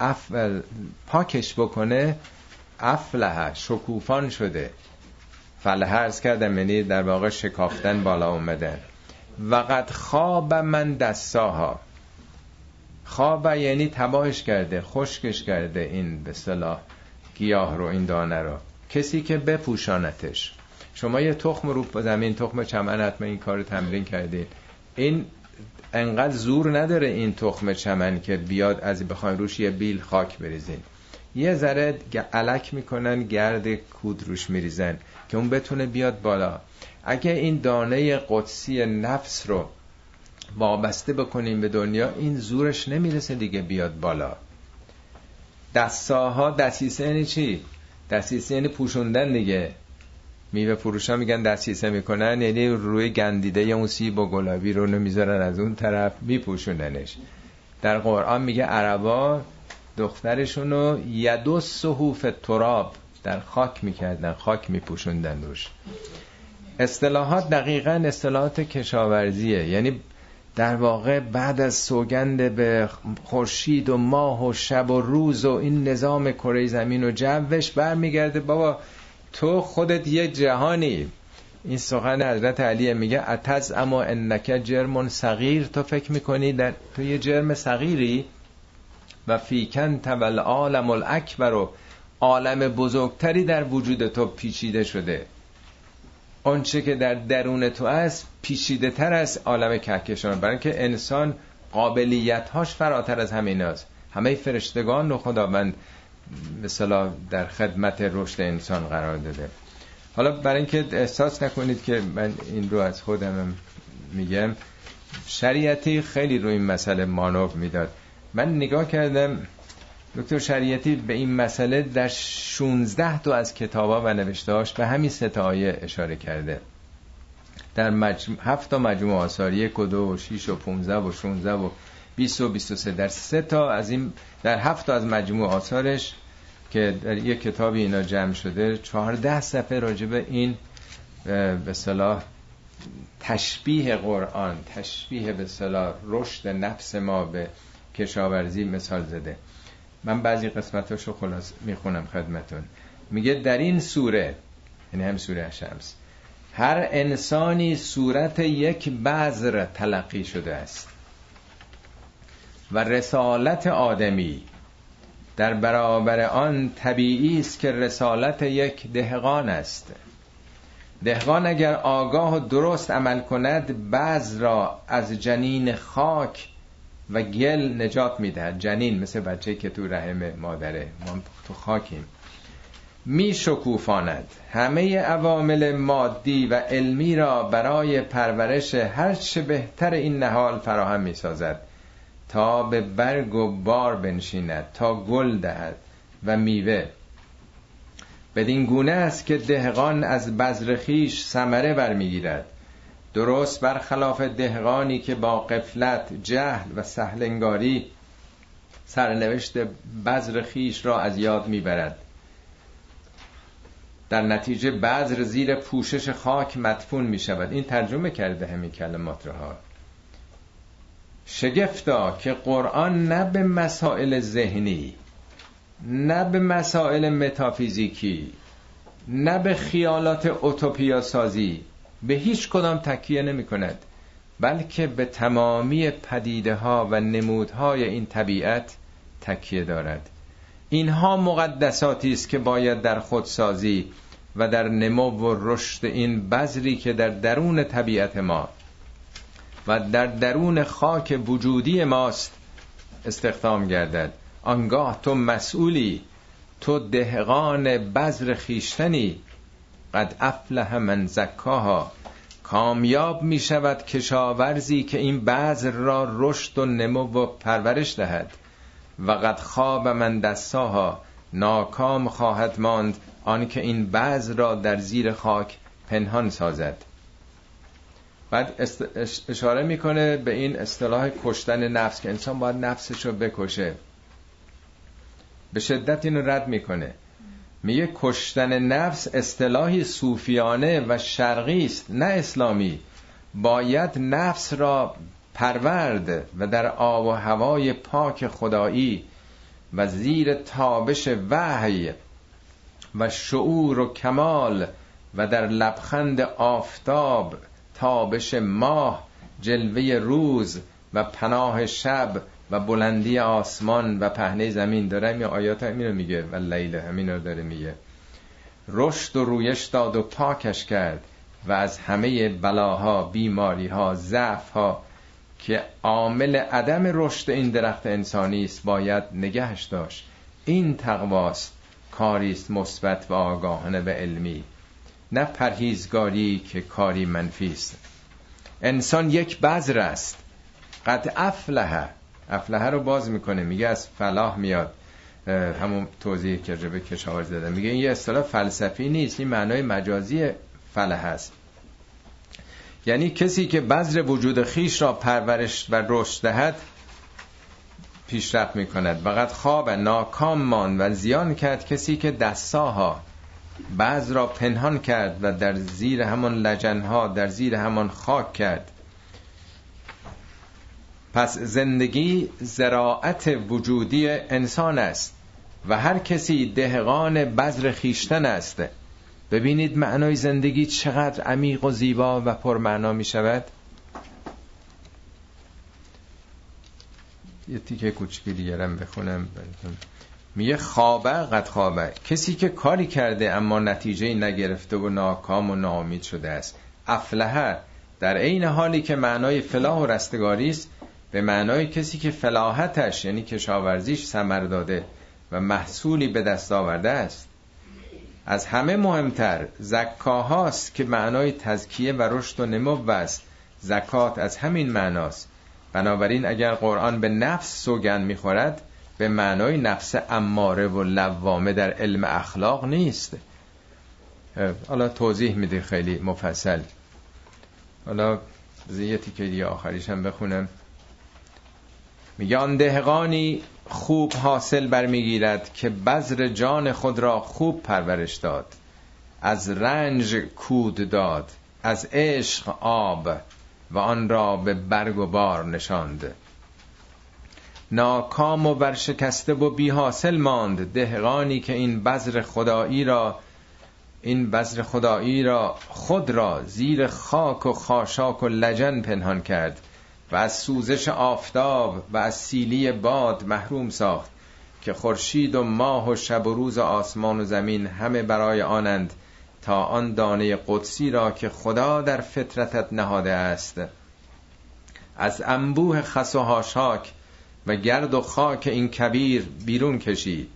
افل پاکش بکنه. افله شکوفان شده. فله ارز کردم یعنی در واقع شکافتن بالا اومده. وقت خواب من دستاها. خواب یعنی تباهش کرده خشکش کرده این به صلاح گیاه رو این دانه رو. کسی که بپوشانتش. شما یه تخم رو زمین تخم چمن حتما این کار تمرین کردید این انقدر زور نداره این تخم چمن که بیاد از بخواین روش یه بیل خاک بریزین. یه ذره علک می‌کنن گرد کود روش میریزن. که اون بتونه بیاد بالا. اگه این دانه قدسی نفس رو وابسته بکنیم به دنیا این زورش نمی‌رسه دیگه بیاد بالا. دستاها دستیسه یعنی چی؟ دستیسه یعنی پوشوندن دیگه. میوه فروش ها میگن دستیسه می‌کنن یعنی روی گندیده اون سیب و گلابی رو نمی‌ذارن از اون طرف میپوشوننش در قرآن میگه عربا دخترشون رو یدو صحوف تراب در خاک می‌کردن خاک میپوشوندن روش. اصطلاحات دقیقا اصطلاحات کشاورزیه. یعنی در واقع بعد از سوگند به خورشید و ماه و شب و روز و این نظام کره زمین و جوش برمیگرده. بابا تو خودت یه جهانی. این سخن حضرت علی میگه اتز اما انک جرمون صغیر. تو فکر می‌کنی در تو یه جرم صغیری؟ و فیکن تول عالم الاکبر. و عالم بزرگتری در وجود تو پیچیده شده. آنچه که در درون تو است پیچیده تر از عالم کهکشان. برای اینکه انسان قابلیت هاش فراتر از همین است همه فرشتگان رو خداوند مثلا در خدمت رشد انسان قرار داده. حالا برای اینکه احساس نکنید که من این رو از خودم میگم شریعتی خیلی روی این مسئله مانور می‌داد. من نگاه کردم دکتر شریعتی به این مسئله در 16 تا از کتابا و نوشتهاش به همین ستایه اشاره کرده. در مجموع هفت تا مجموع آثار یک و دو و شیش و 15 و 16 و 20 و 23 در سه تا از این در هفت تا از مجموع آثارش که در یک کتابی اینا جمع شده 14 صفحه راجبه این به صلاح تشبیه قرآن تشبیه به صلاح رشد نفس ما به کشاورزی مثال زده. من بعضی قسمتاشو خلاص می‌خونم خدمتون. میگه در این سوره یعنی هم سوره شمس هر انسانی صورت یک بذر تلقی شده است و رسالت آدمی در برابر آن طبیعی است که رسالت یک دهقان است. دهقان اگر آگاه و درست عمل کند بعض را از جنین خاک و گل نجات می‌دهد. جنین مثل بچه که تو رحم مادره. ما تو خاکیم. می شکوفاند همه عوامل مادی و علمی را برای پرورش هر چه بهتر این نهال فراهم می سازد تا به برگ و بار بنشیند تا گل دهد و میوه. بدین گونه است که دهقان از بذر خیش ثمره برمیگیرد. درست برخلاف دهقانی که با قفلت جهل و سهلنگاری سرنوشت بذر خیش را از یاد می‌برد. در نتیجه بذر زیر پوشش خاک مدفون می شود این ترجمه کرده همین کلمات ها. شگفتا که قرآن نه به مسائل ذهنی نه به مسائل متافیزیکی نه به خیالات اوتوپیا سازی به هیچ کدام تکیه نمی کند بلکه به تمامی پدیده ها و نمودهای این طبیعت تکیه دارد. اینها مقدساتی است که باید در خودسازی و در نمو و رشد این بذری که در درون طبیعت ما و در درون خاک وجودی ماست استخدام گردد. آنگاه تو مسئولی تو دهقان بذر خیشتنی. قد افلح من زکاها. کامیاب می شود کشاورزی که این بذر را رشد و نمو و پرورش دهد. و قد خواب من دستاها ناکام خواهد ماند آنکه این بذر را در زیر خاک پنهان سازد. بعد اشاره می‌کنه به این اصطلاح کشتن نفس که انسان باید نفسش رو بکشه. به شدت اینو رد می‌کنه. میگه کشتن نفس اصطلاحی صوفیانه و شرقی است نه اسلامی. باید نفس را پرورد و در آب و هوای پاک خدایی و زیر تابش وحی و شعور و کمال و در لبخند آفتاب تابش ماه جلوه روز و پناه شب و بلندی آسمان و پهنه زمین. داره می آیات همین رو میگه. و لیل همین رو داره میگه. رشد و رویش داد و پاکش کرد. و از همه بلاها بیماری ها ضعف ها که عامل عدم رشد این درخت انسانی است باید نگهش داشت. این تقواست کاریست مثبت و آگاهانه و علمی. نه پرهیزگاری که کاری منفی است. انسان یک بذر است. قد افلح. افلحه رو باز می‌کنه میگه از فلاح میاد. همون توضیح که ربه کشاورز داده. میگه این یه اصطلاح فلسفی نیست این معنای مجازی فلاح است. یعنی کسی که بذر وجود خیش را پرورش و رشد دهد پیشرفت می‌کند. فقط خواب ناکام مان و زیان کرد کسی که دستاها بعض را پنهان کرد و در زیر همان لجنها در زیر همان خاک کرد. پس زندگی زراعت وجودی انسان است و هر کسی دهقان بذر خیشتن است. ببینید معنای زندگی چقدر عمیق و زیبا و پرمعنا می شود. یه تیکه کوچکی دیگرم بخونم. میگه خوابه قد خوابه. کسی که کاری کرده اما نتیجه نگرفته و ناکام و ناامید شده است. افلحه. در عین حالی که معنای فلاح و رستگاری است به معنای کسی که فلاحتش یعنی کشاورزیش ثمر داده و محصولی به دست آورده است. از همه مهمتر زکاهاست که معنای تزکیه و رشد و نمو است. زکات از همین معناست. بنابراین اگر قرآن به نفس سوگن می‌خورد به معنای نفس اماره و لوامه در علم اخلاق نیست. حالا توضیح میده خیلی مفصل. حالا یه تیکه دیگه آخریش هم بخونم. میگه آن دهقانی خوب حاصل برمیگیرد که بذر جان خود را خوب پرورش داد. از رنج کود داد از عشق آب و آن را به برگ و بار نشاند. ناکام و ورشکسته و بی حاصل ماند. دهقانی که این بذر خدایی را این بذر خدایی را خود را زیر خاک و خاشاک و لجن پنهان کرد. و از سوزش آفتاب و از سیلی باد محروم ساخت که خورشید و ماه و شب و روز و آسمان و زمین همه برای آنند تا آن دانه قدسی را که خدا در فطرتت نهاده است. از انبوه خس و هاشاک و گرد و خاک این کبیر بیرون کشی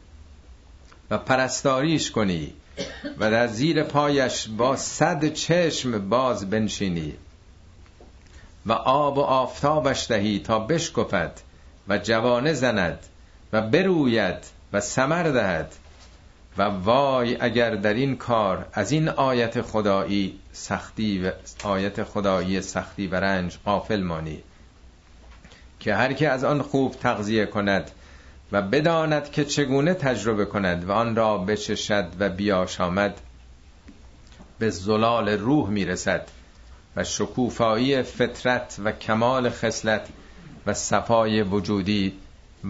و پرستاریش کنی و در زیر پایش با صد چشم باز بنشینی. و آب و آفتابش دهی تا بشکفد و جوانه زند و بروید و سمر دهد. و وای اگر در این کار از این آیت خدایی سختی و آیت خدایی سختی و رنج قافل مانی که هر که از آن خوب تغذیه کند و بداند که چگونه تجربه کند و آن را بچشد و بیاشامد به زلال روح می‌رسد. و شکوفایی فطرت و کمال خصلت و صفای وجودی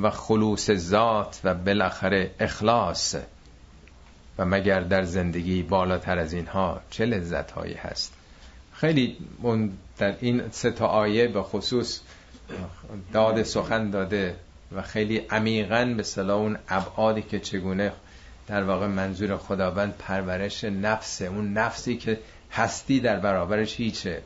و خلوص ذات و بالاخره اخلاص. و مگر در زندگی بالاتر از اینها چه لذت هایی هست؟ خیلی اون در این سه تا آیه به خصوص داد سخن داده و خیلی عمیقا به صلاح اون ابعادی که چگونه در واقع منظور خداوند پرورش نفسه اون نفسی که هستی در برابرش هیچه.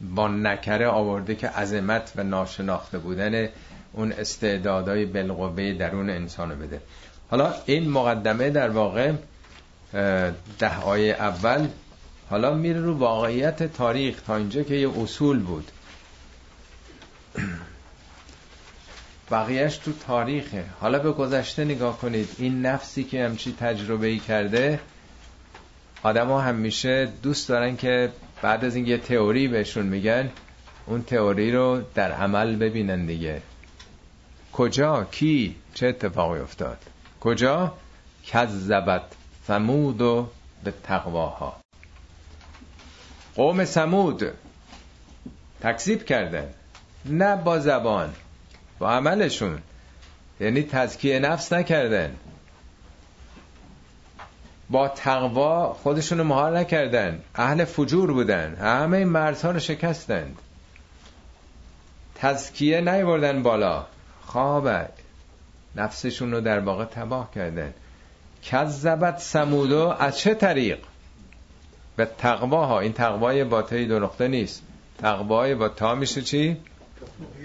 با نکره آورده که عظمت و ناشناخته بودن اون استعدادهای بالقوه درون انسانو بده. حالا این مقدمه در واقع ده آیه اول حالا میره رو واقعیت تاریخ تا اینجا که یه اصول بود. بقیهش تو تاریخه. حالا به گذشته نگاه کنید. این نفسی که همچی تجربه کرده آدم ها همیشه دوست دارن که بعد از اینکه یه تئوری بهشون میگن اون تئوری رو در عمل ببینن دیگه. کجا؟ کی؟ چه اتفاقی افتاد؟ کجا؟ کذبت ثمود و به تقواها. قوم سمود تکذیب کردن نه با زبان با عملشون. یعنی تزکیه نفس نکردن. با تقوا خودشونو مهار نکردن. اهل فجور بودن. همه این مرزها رو شکستند. تزکیه نیوردن بالا. خواب نفسشون رو در واقع تباه کردن. کذبت سمودو از چه طریق؟ به تقواها. این تقوای با تایی دو نقطه نیست. تقوای با تا میشه چی؟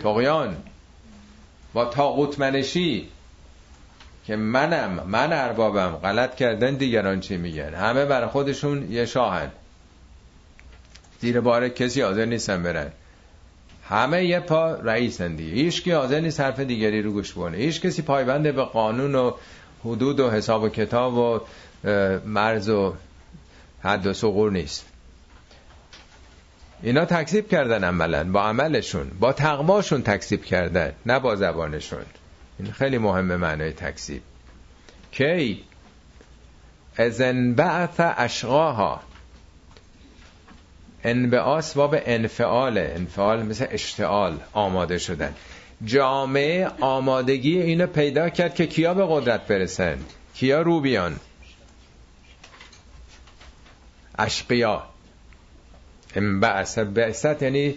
تقیان با تاقوت منشی. که منم من اربابم غلط کردن دیگران چی میگن؟ همه برای خودشون یه شاهن. زیر بار کسی حاضر نیستن برن. همه یه پا رئیسن دیگه. هیچ کی حاضر نیست حرف دیگری رو گوش بونه هیچ کسی پایبنده به قانون و حدود و حساب و کتاب و مرز و حد و سقور نیست. اینا تکذیب کردن عملا با عملشون با تقواشون تکذیب کردن نه با زبانشون. این خیلی مهمه معنای تکذیب. کی؟ ازن بعث اشقاها. انبعاث و به انفعال مثل اشتعال آماده شدن. جامعه آمادگی اینو پیدا کرد که کیا به قدرت برسن؟ کیا روبیان اشقیا. انبعث. بعثت یعنی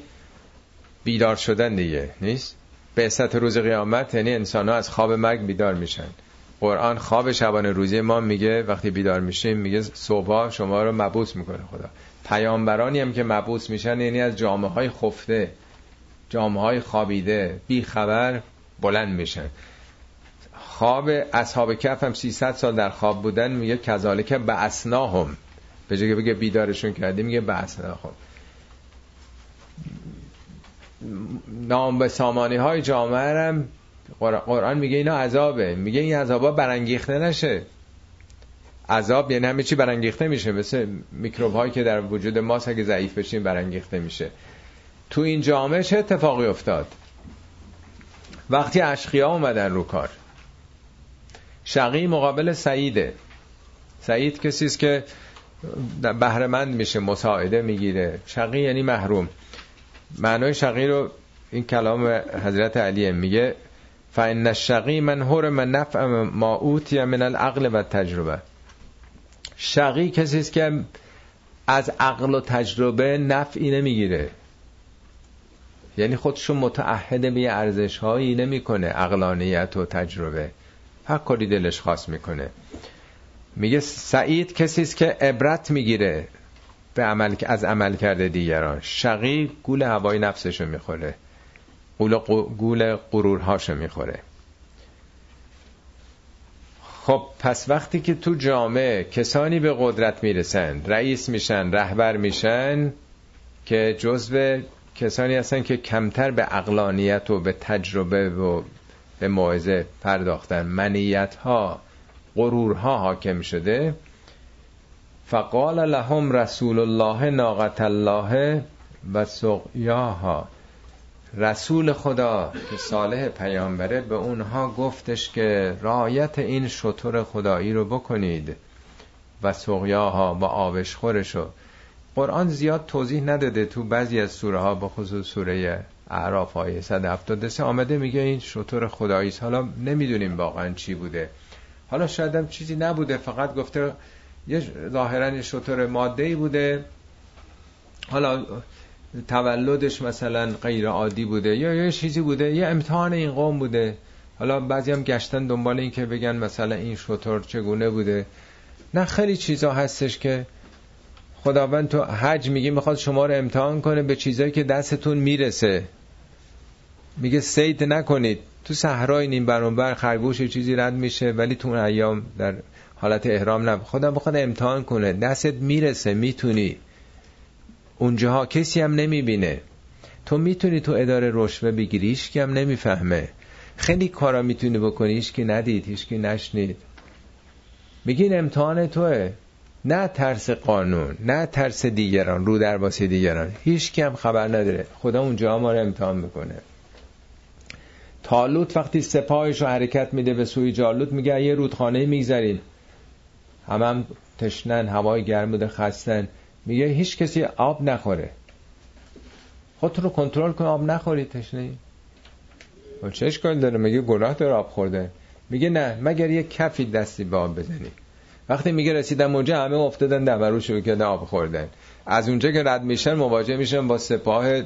بیدار شدن دیگه نیست؟ بعثت روز قیامت یعنی انسان ها از خواب مرگ بیدار میشن. قرآن خواب شبانه روزی ما میگه وقتی بیدار میشیم میگه صبح شما رو مبوس می‌کنه خدا. پیامبرانی هم که مبوس میشن یعنی از جامعه های خفته جامعه های خوابیده بی خبر بلند میشن. خواب اصحاب کف هم 300 سال در خواب بودن میگه کذالک به اسناهم به جای بگه بیدارشون کردیم میگه به اسناهم نام به سامانی های جامعه هم قرآن میگه اینا عذابه. میگه این عذابا برانگیخته نشه. عذاب یعنی همه چی برانگیخته میشه. مثل میکروب هایی که در وجود ما اگه ضعیف بشیم برانگیخته میشه. تو این جامعه چه اتفاقی افتاد؟ وقتی اشقیا اومدن رو کار. شقی مقابل سعیده. سعید کسی است که بهرهمند میشه مساعده می‌گیره. شقی یعنی محروم. معنای شقی رو این کلام حضرت علیه میگه فان الشقی من من نفع ما اوتی من العقل و تجربه شقی کسی است که از عقل و تجربه نفعی نمی‌گیره. یعنی خودشو متعهد به ارزش هایی نمی‌کنه عقلانیت و تجربه. هر کاری دلش خواست می‌کنه. میگه سعید کسی است که عبرت می‌گیره. به عمل از عمل کرده دیگران. شقی گول هوای نفسشو می‌خوره. گول, گول غرورهاشو می‌خوره. خب پس وقتی که تو جامعه کسانی به قدرت می‌رسن رئیس میشن رهبر میشن که جزو کسانی هستن که کمتر به اقلانیت و به تجربه و به موعظه پرداختن. منیت ها غرورها حاکم شده. فقال لهم رسول الله ناقت الله و سقیاها. رسول خدا که صالح پیامبره به اونها گفتش که رایت این شطور خدایی رو بکنید و سقیاها با آبش خورشو قرآن زیاد توضیح نداده تو بعضی از سوره ها به خصوص سوره اعراف های 173 آمده میگه این شطور خدایی. حالا نمی‌دونیم واقعا چی بوده. حالا شاید هم چیزی نبوده فقط گفته یه ظاهرا شطور ماده بوده. حالا تولدش مثلا غیر عادی بوده یا یه چیزی بوده یه امتحان این قوم بوده. حالا بعضی هم گشتن دنبال این که بگن مثلا این شطور چگونه بوده. نه خیلی چیزا هستش که خداوند تو حج میگه می‌خواد شما رو امتحان کنه به چیزایی که دستتون می‌رسه. میگه سید نکنید. تو صحرای نیم برانبر خرگوش چیزی رد میشه ولی تو اون ایام در حالت احرام نه خدا بخواد امتحان کنه. دستت می‌رسه می‌تونی. اونجاها کسی هم نمی‌بینه. تو می‌تونی تو اداره رشوه بگیری هیچ هم نمی‌فهمه. خیلی کارا می‌تونی بکنی هیچ که ندید هیچ که نشنید. میگین امتحان توه. نه ترس قانون نه ترس دیگران رو در دیگران. هیچ هم خبر نداره. خدا اونجا ما رو امتحان می‌کنه. تالوت وقتی سپاهش رو حرکت میده به سوی جالوت میگه یه رودخانه میگذرین هم هم تشنن هوای گرم بوده خستن. میگه هیچ کسی آب نخوره. خودتون رو کنترل کن آب نخوری تشنه. و چه اشکال داره؟ میگه گناه داره آب خورده. میگه نه مگر یه کفی دستی به آب بزنی. وقتی میگه رسیدم اونجا همه افتادن دورو شروع کردن آب خوردن. از اونجا که رد میشن مواجه میشن با سپاه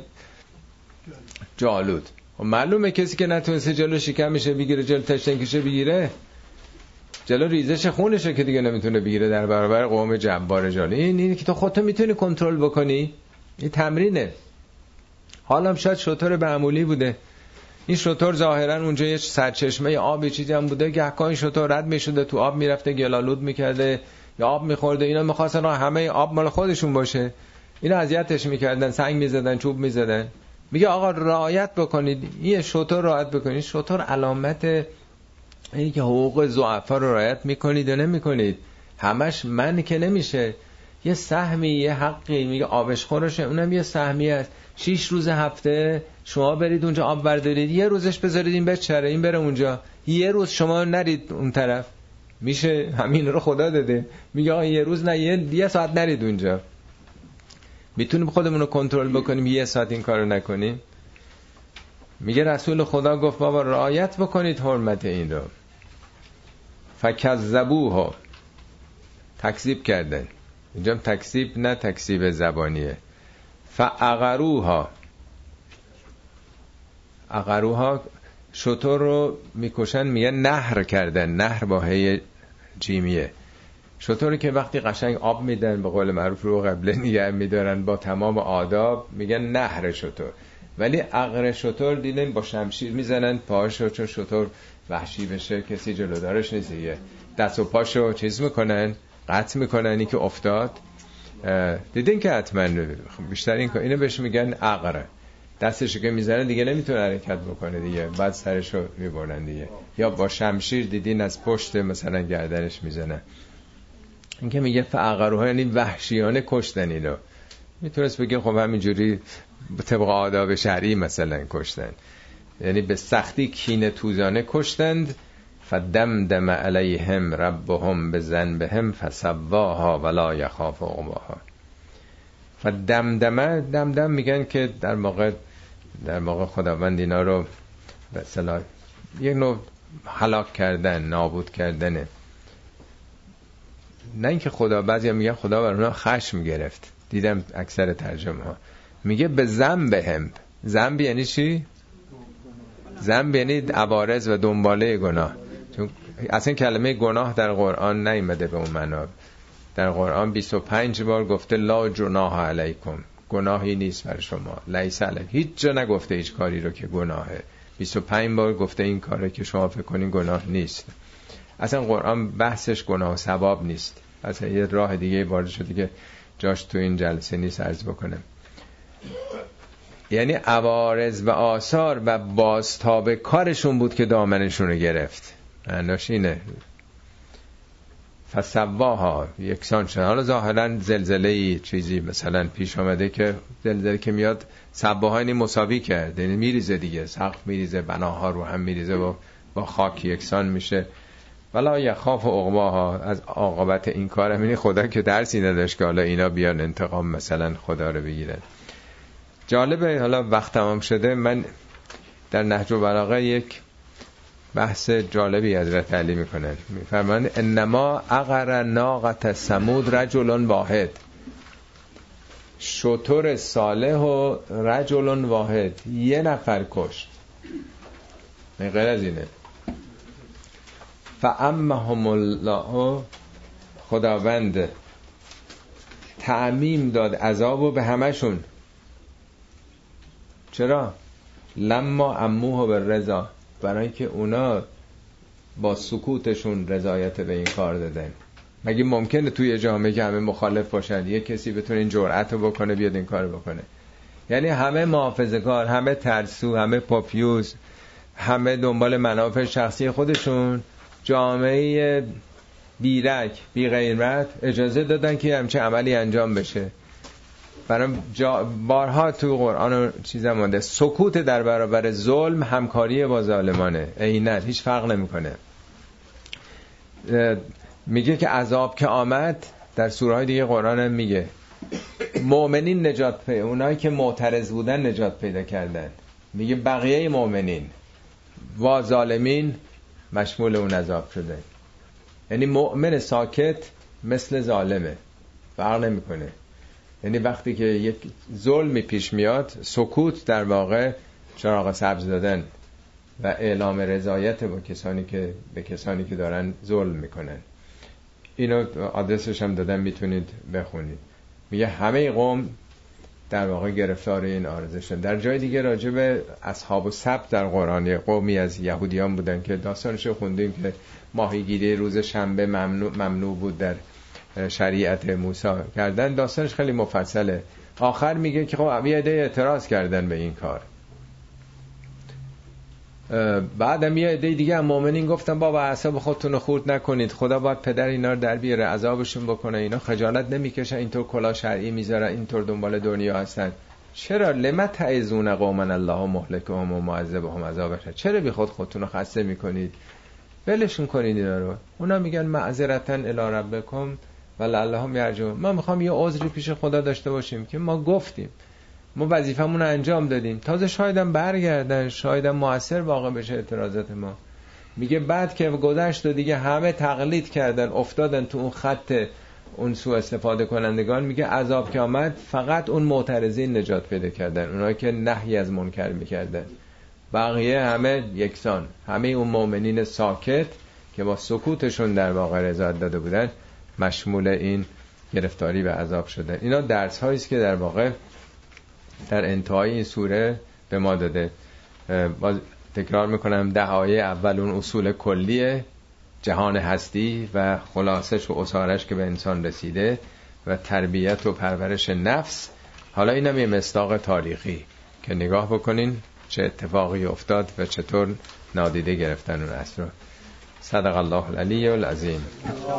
جالود. و خب معلومه کسی که نتونسته جلو شکم میشه بگیره جلو تشتن کشه بگیره. جلو ریزش خونشه که دیگه نمی‌تونه بگیره در برابر قوم جبار جالو این اینه که تو خودتو می‌تونی کنترل بکنی این تمرینه. حالا شاید شطور معمولی بوده. این شطور ظاهرا اونجا یه سرچشمه آبی چیزی هم بوده. گهگاه شطور رد می‌شده تو آب می‌رفته گلالود می‌کرده یا آب میخورده. اینا می‌خواستن همه آب مال خودشون باشه. اینا اذیتش می‌کردن سنگ می‌زدن چوب می‌زدن. میگه آقا رعایت بکنید. یه شطور رعایت بکنید. شطور علامت اینی که حقوق زعفا رو رعایت می‌کنید یا نمی‌کنید همش من که نمیشه. یه سهمی یه حقی میگه آبش خورشه اونم یه سهمی است. شیش روز هفته شما برید اونجا آب بردارید یه روزش بذارید این بچره این بره اونجا. یه روز شما نرید اون طرف. میشه همین رو خدا داده. میگه آقا یه روز نه یه, یه ساعت نرید اونجا. می‌تونیم خودمون رو کنترل بکنیم یه ساعت این کارو نکنیم. میگه رسول خدا گفت بابا رعایت بکنید حرمت این رو. فکذبوها. تکذیب کردن. اینجا تکذیب نه تکذیب زبانیه. فعقروها عقروها شطور رو می‌کشن میگه نهر کردن. نهر با هی جیمیه. شطوری که وقتی قشنگ آب میدن به قول معروف رو قبله نگه میدارن با تمام آداب میگن نهر شطور. ولی عقر شطور دیدن با شمشیر می‌زنن پاهاشو چون شطور وحشی بشه کسی جلودارش نیست دست و پاشو چیز می‌کنن قطع می‌کنن این که افتاد دیدین که حتما بیشتر این اینو بهش میگن عقره. دستش که می‌زنه دیگه نمی‌تونه حرکت بکنه دیگه. بعد سرش رو می‌برن دیگه. یا با شمشیر دیدین از پشت مثلا گردنش می‌زنه. این که میگه فعقروها یعنی وحشیانه کشتن اینو. می‌تونست بگه خب همینجوری طبق آداب شرعی مثلا کشتن. یعنی به سختی کین توزانه کشتند. فدمدم علیهم ربهم به ذنبهم فسواها ولا یخاف عقباها فدمدمه دمدم میگن که در موقع در موقع خداوند اینا رو به صلاح یک نوع حلاک کردن نابود کردنه نه اینکه خدا بعضی میگن خدا بر اونا خشم گرفت. دیدم اکثر ترجمه ها میگه به زنب هم زنب یعنی چی؟ زنب یعنی عوارض و دنباله گناه. چون اصلا کلمه گناه در قرآن نیمده به اون معنا. در قرآن 25 بار گفته لا جناح علیکم. گناهی نیست بر شما. لیس هیچ جا نگفته هیچ کاری رو که گناهه. 25 بار گفته این کاره که شما فکر کنین گناه نیست. اصلا قرآن بحثش گناه و ثواب نیست. اصلا یه راه دیگه وارد شده که جاش تو این جلسه نیست عرض بکنم. یعنی عوارض و آثار و بازتاب کارشون بود که دامنشون رو گرفت. معناش اینه. فسواها یکسان شد حالا ظاهرا زلزله چیزی مثلا پیش آمده که زلزله که میاد سباها مساوی کرد. یعنی میریزه دیگه. سقف میریزه بناها رو هم میریزه و با خاک یکسان میشه. ولا یخاف عقباها. از عاقبت این کار همینی خدا که درسی نداشت که حالا اینا بیان انتقام مثلا خدا رو بگیرن. جالبه. حالا وقت تمام شده. من در نهج و بلاغه یک بحث جالبی از علی می‌کنن میفرمایند انما اقر ناقت سمود رجل واحد. شطور صالح و رجل واحد. یه نفر کشت. غیر از اینه. فامهم الله خداوند تعمیم داد عذابو به همشون چرا؟ لما اموه به رضا برای که اونا با سکوتشون رضایت به این کار دادن. مگه ممکنه توی جامعه که همه مخالف باشن یه کسی بتونه این جرأت رو بکنه بیاد این کار بکنه؟ یعنی همه محافظه کار همه ترسو همه پاپیوز همه دنبال منافع شخصی خودشون جامعه بیرک بی غیرت اجازه دادن که همچه عملی انجام بشه. برای جا بارها تو قرآن چیز مانده سکوت در برابر ظلم همکاری با ظالمانه. عینت هیچ فرق نمی‌کنه. میگه که عذاب که آمد در سوره های دیگه قرآن میگه. مؤمنین نجات پیدا اونایی که معترض بودن نجات پیدا کردن. میگه بقیه مؤمنین. و ظالمین مشمول اون عذاب شده. یعنی مؤمن ساکت مثل ظالمه. فرق نمی‌کنه. یعنی وقتی که یک ظلمی پیش میاد سکوت در واقع چراغ سبز دادن و اعلام رضایت با کسانی که به کسانی که دارن ظلم می‌کنن. اینو آدرسش هم دادن می‌تونید بخونید. میگه همه قوم در واقع گرفتار این آرزه شد در جای دیگه راجع به اصحاب و سبت در قرآن قومی از یهودیان بودن که داستانش خوندیم که ماهیگیری روز شنبه ممنوع, ممنوع بود در شریعت موسی کردن داستانش خیلی مفصله. آخر میگه که خب یه اعتراض کردن به این کار. بعدم یه عده دیگه هم مؤمنین گفتن بابا اعصاب خودتون رو خورد نکنید خدا باید پدر اینا رو در بیاره عذابشون بکنه اینا خجالت نمی‌کشن اینطور کلا شرعی می‌ذارن اینطور دنبال دنیا هستن. چرا؟ لما تعزون قوما الله مهلکهم و معذبهم عذابش چرا بی خود خودتون رو خسته می‌کنید؟ ولشون کنید اینا رو. اونا میگن معذرتا الی ربکم. و هم یرجون ما می‌خوام یه عذری پیش خدا داشته باشیم که ما گفتیم. ما وظیفمون رو انجام دادیم. تازه شایدم برگردن شایدم موثر واقع بشه اعتراضات ما. میگه بعد که گذشت و دیگه همه تقلید کردن افتادن تو اون خط اون سو استفاده کنندگان میگه عذاب که آمد فقط اون معترضین نجات پیدا کردن. اونایی که نهی از منکر می‌کردن. بقیه همه یکسان. همه اون مؤمنین ساکت که با سکوتشون در واقع رضایت داده بودن. مشمول این گرفتاری و عذاب شده. اینا درس هایی است که در واقع در انتهای این سوره به ما داده. باز تکرار می‌کنم ده آیه اول اون اصول کلیه جهان هستی و خلاصش و اصارش که به انسان رسیده و تربیت و پرورش نفس. حالا اینم یه مستاق تاریخی که نگاه بکنین چه اتفاقی افتاد و چطور نادیده گرفتن اون اسرار صدق الله العلی العظیم.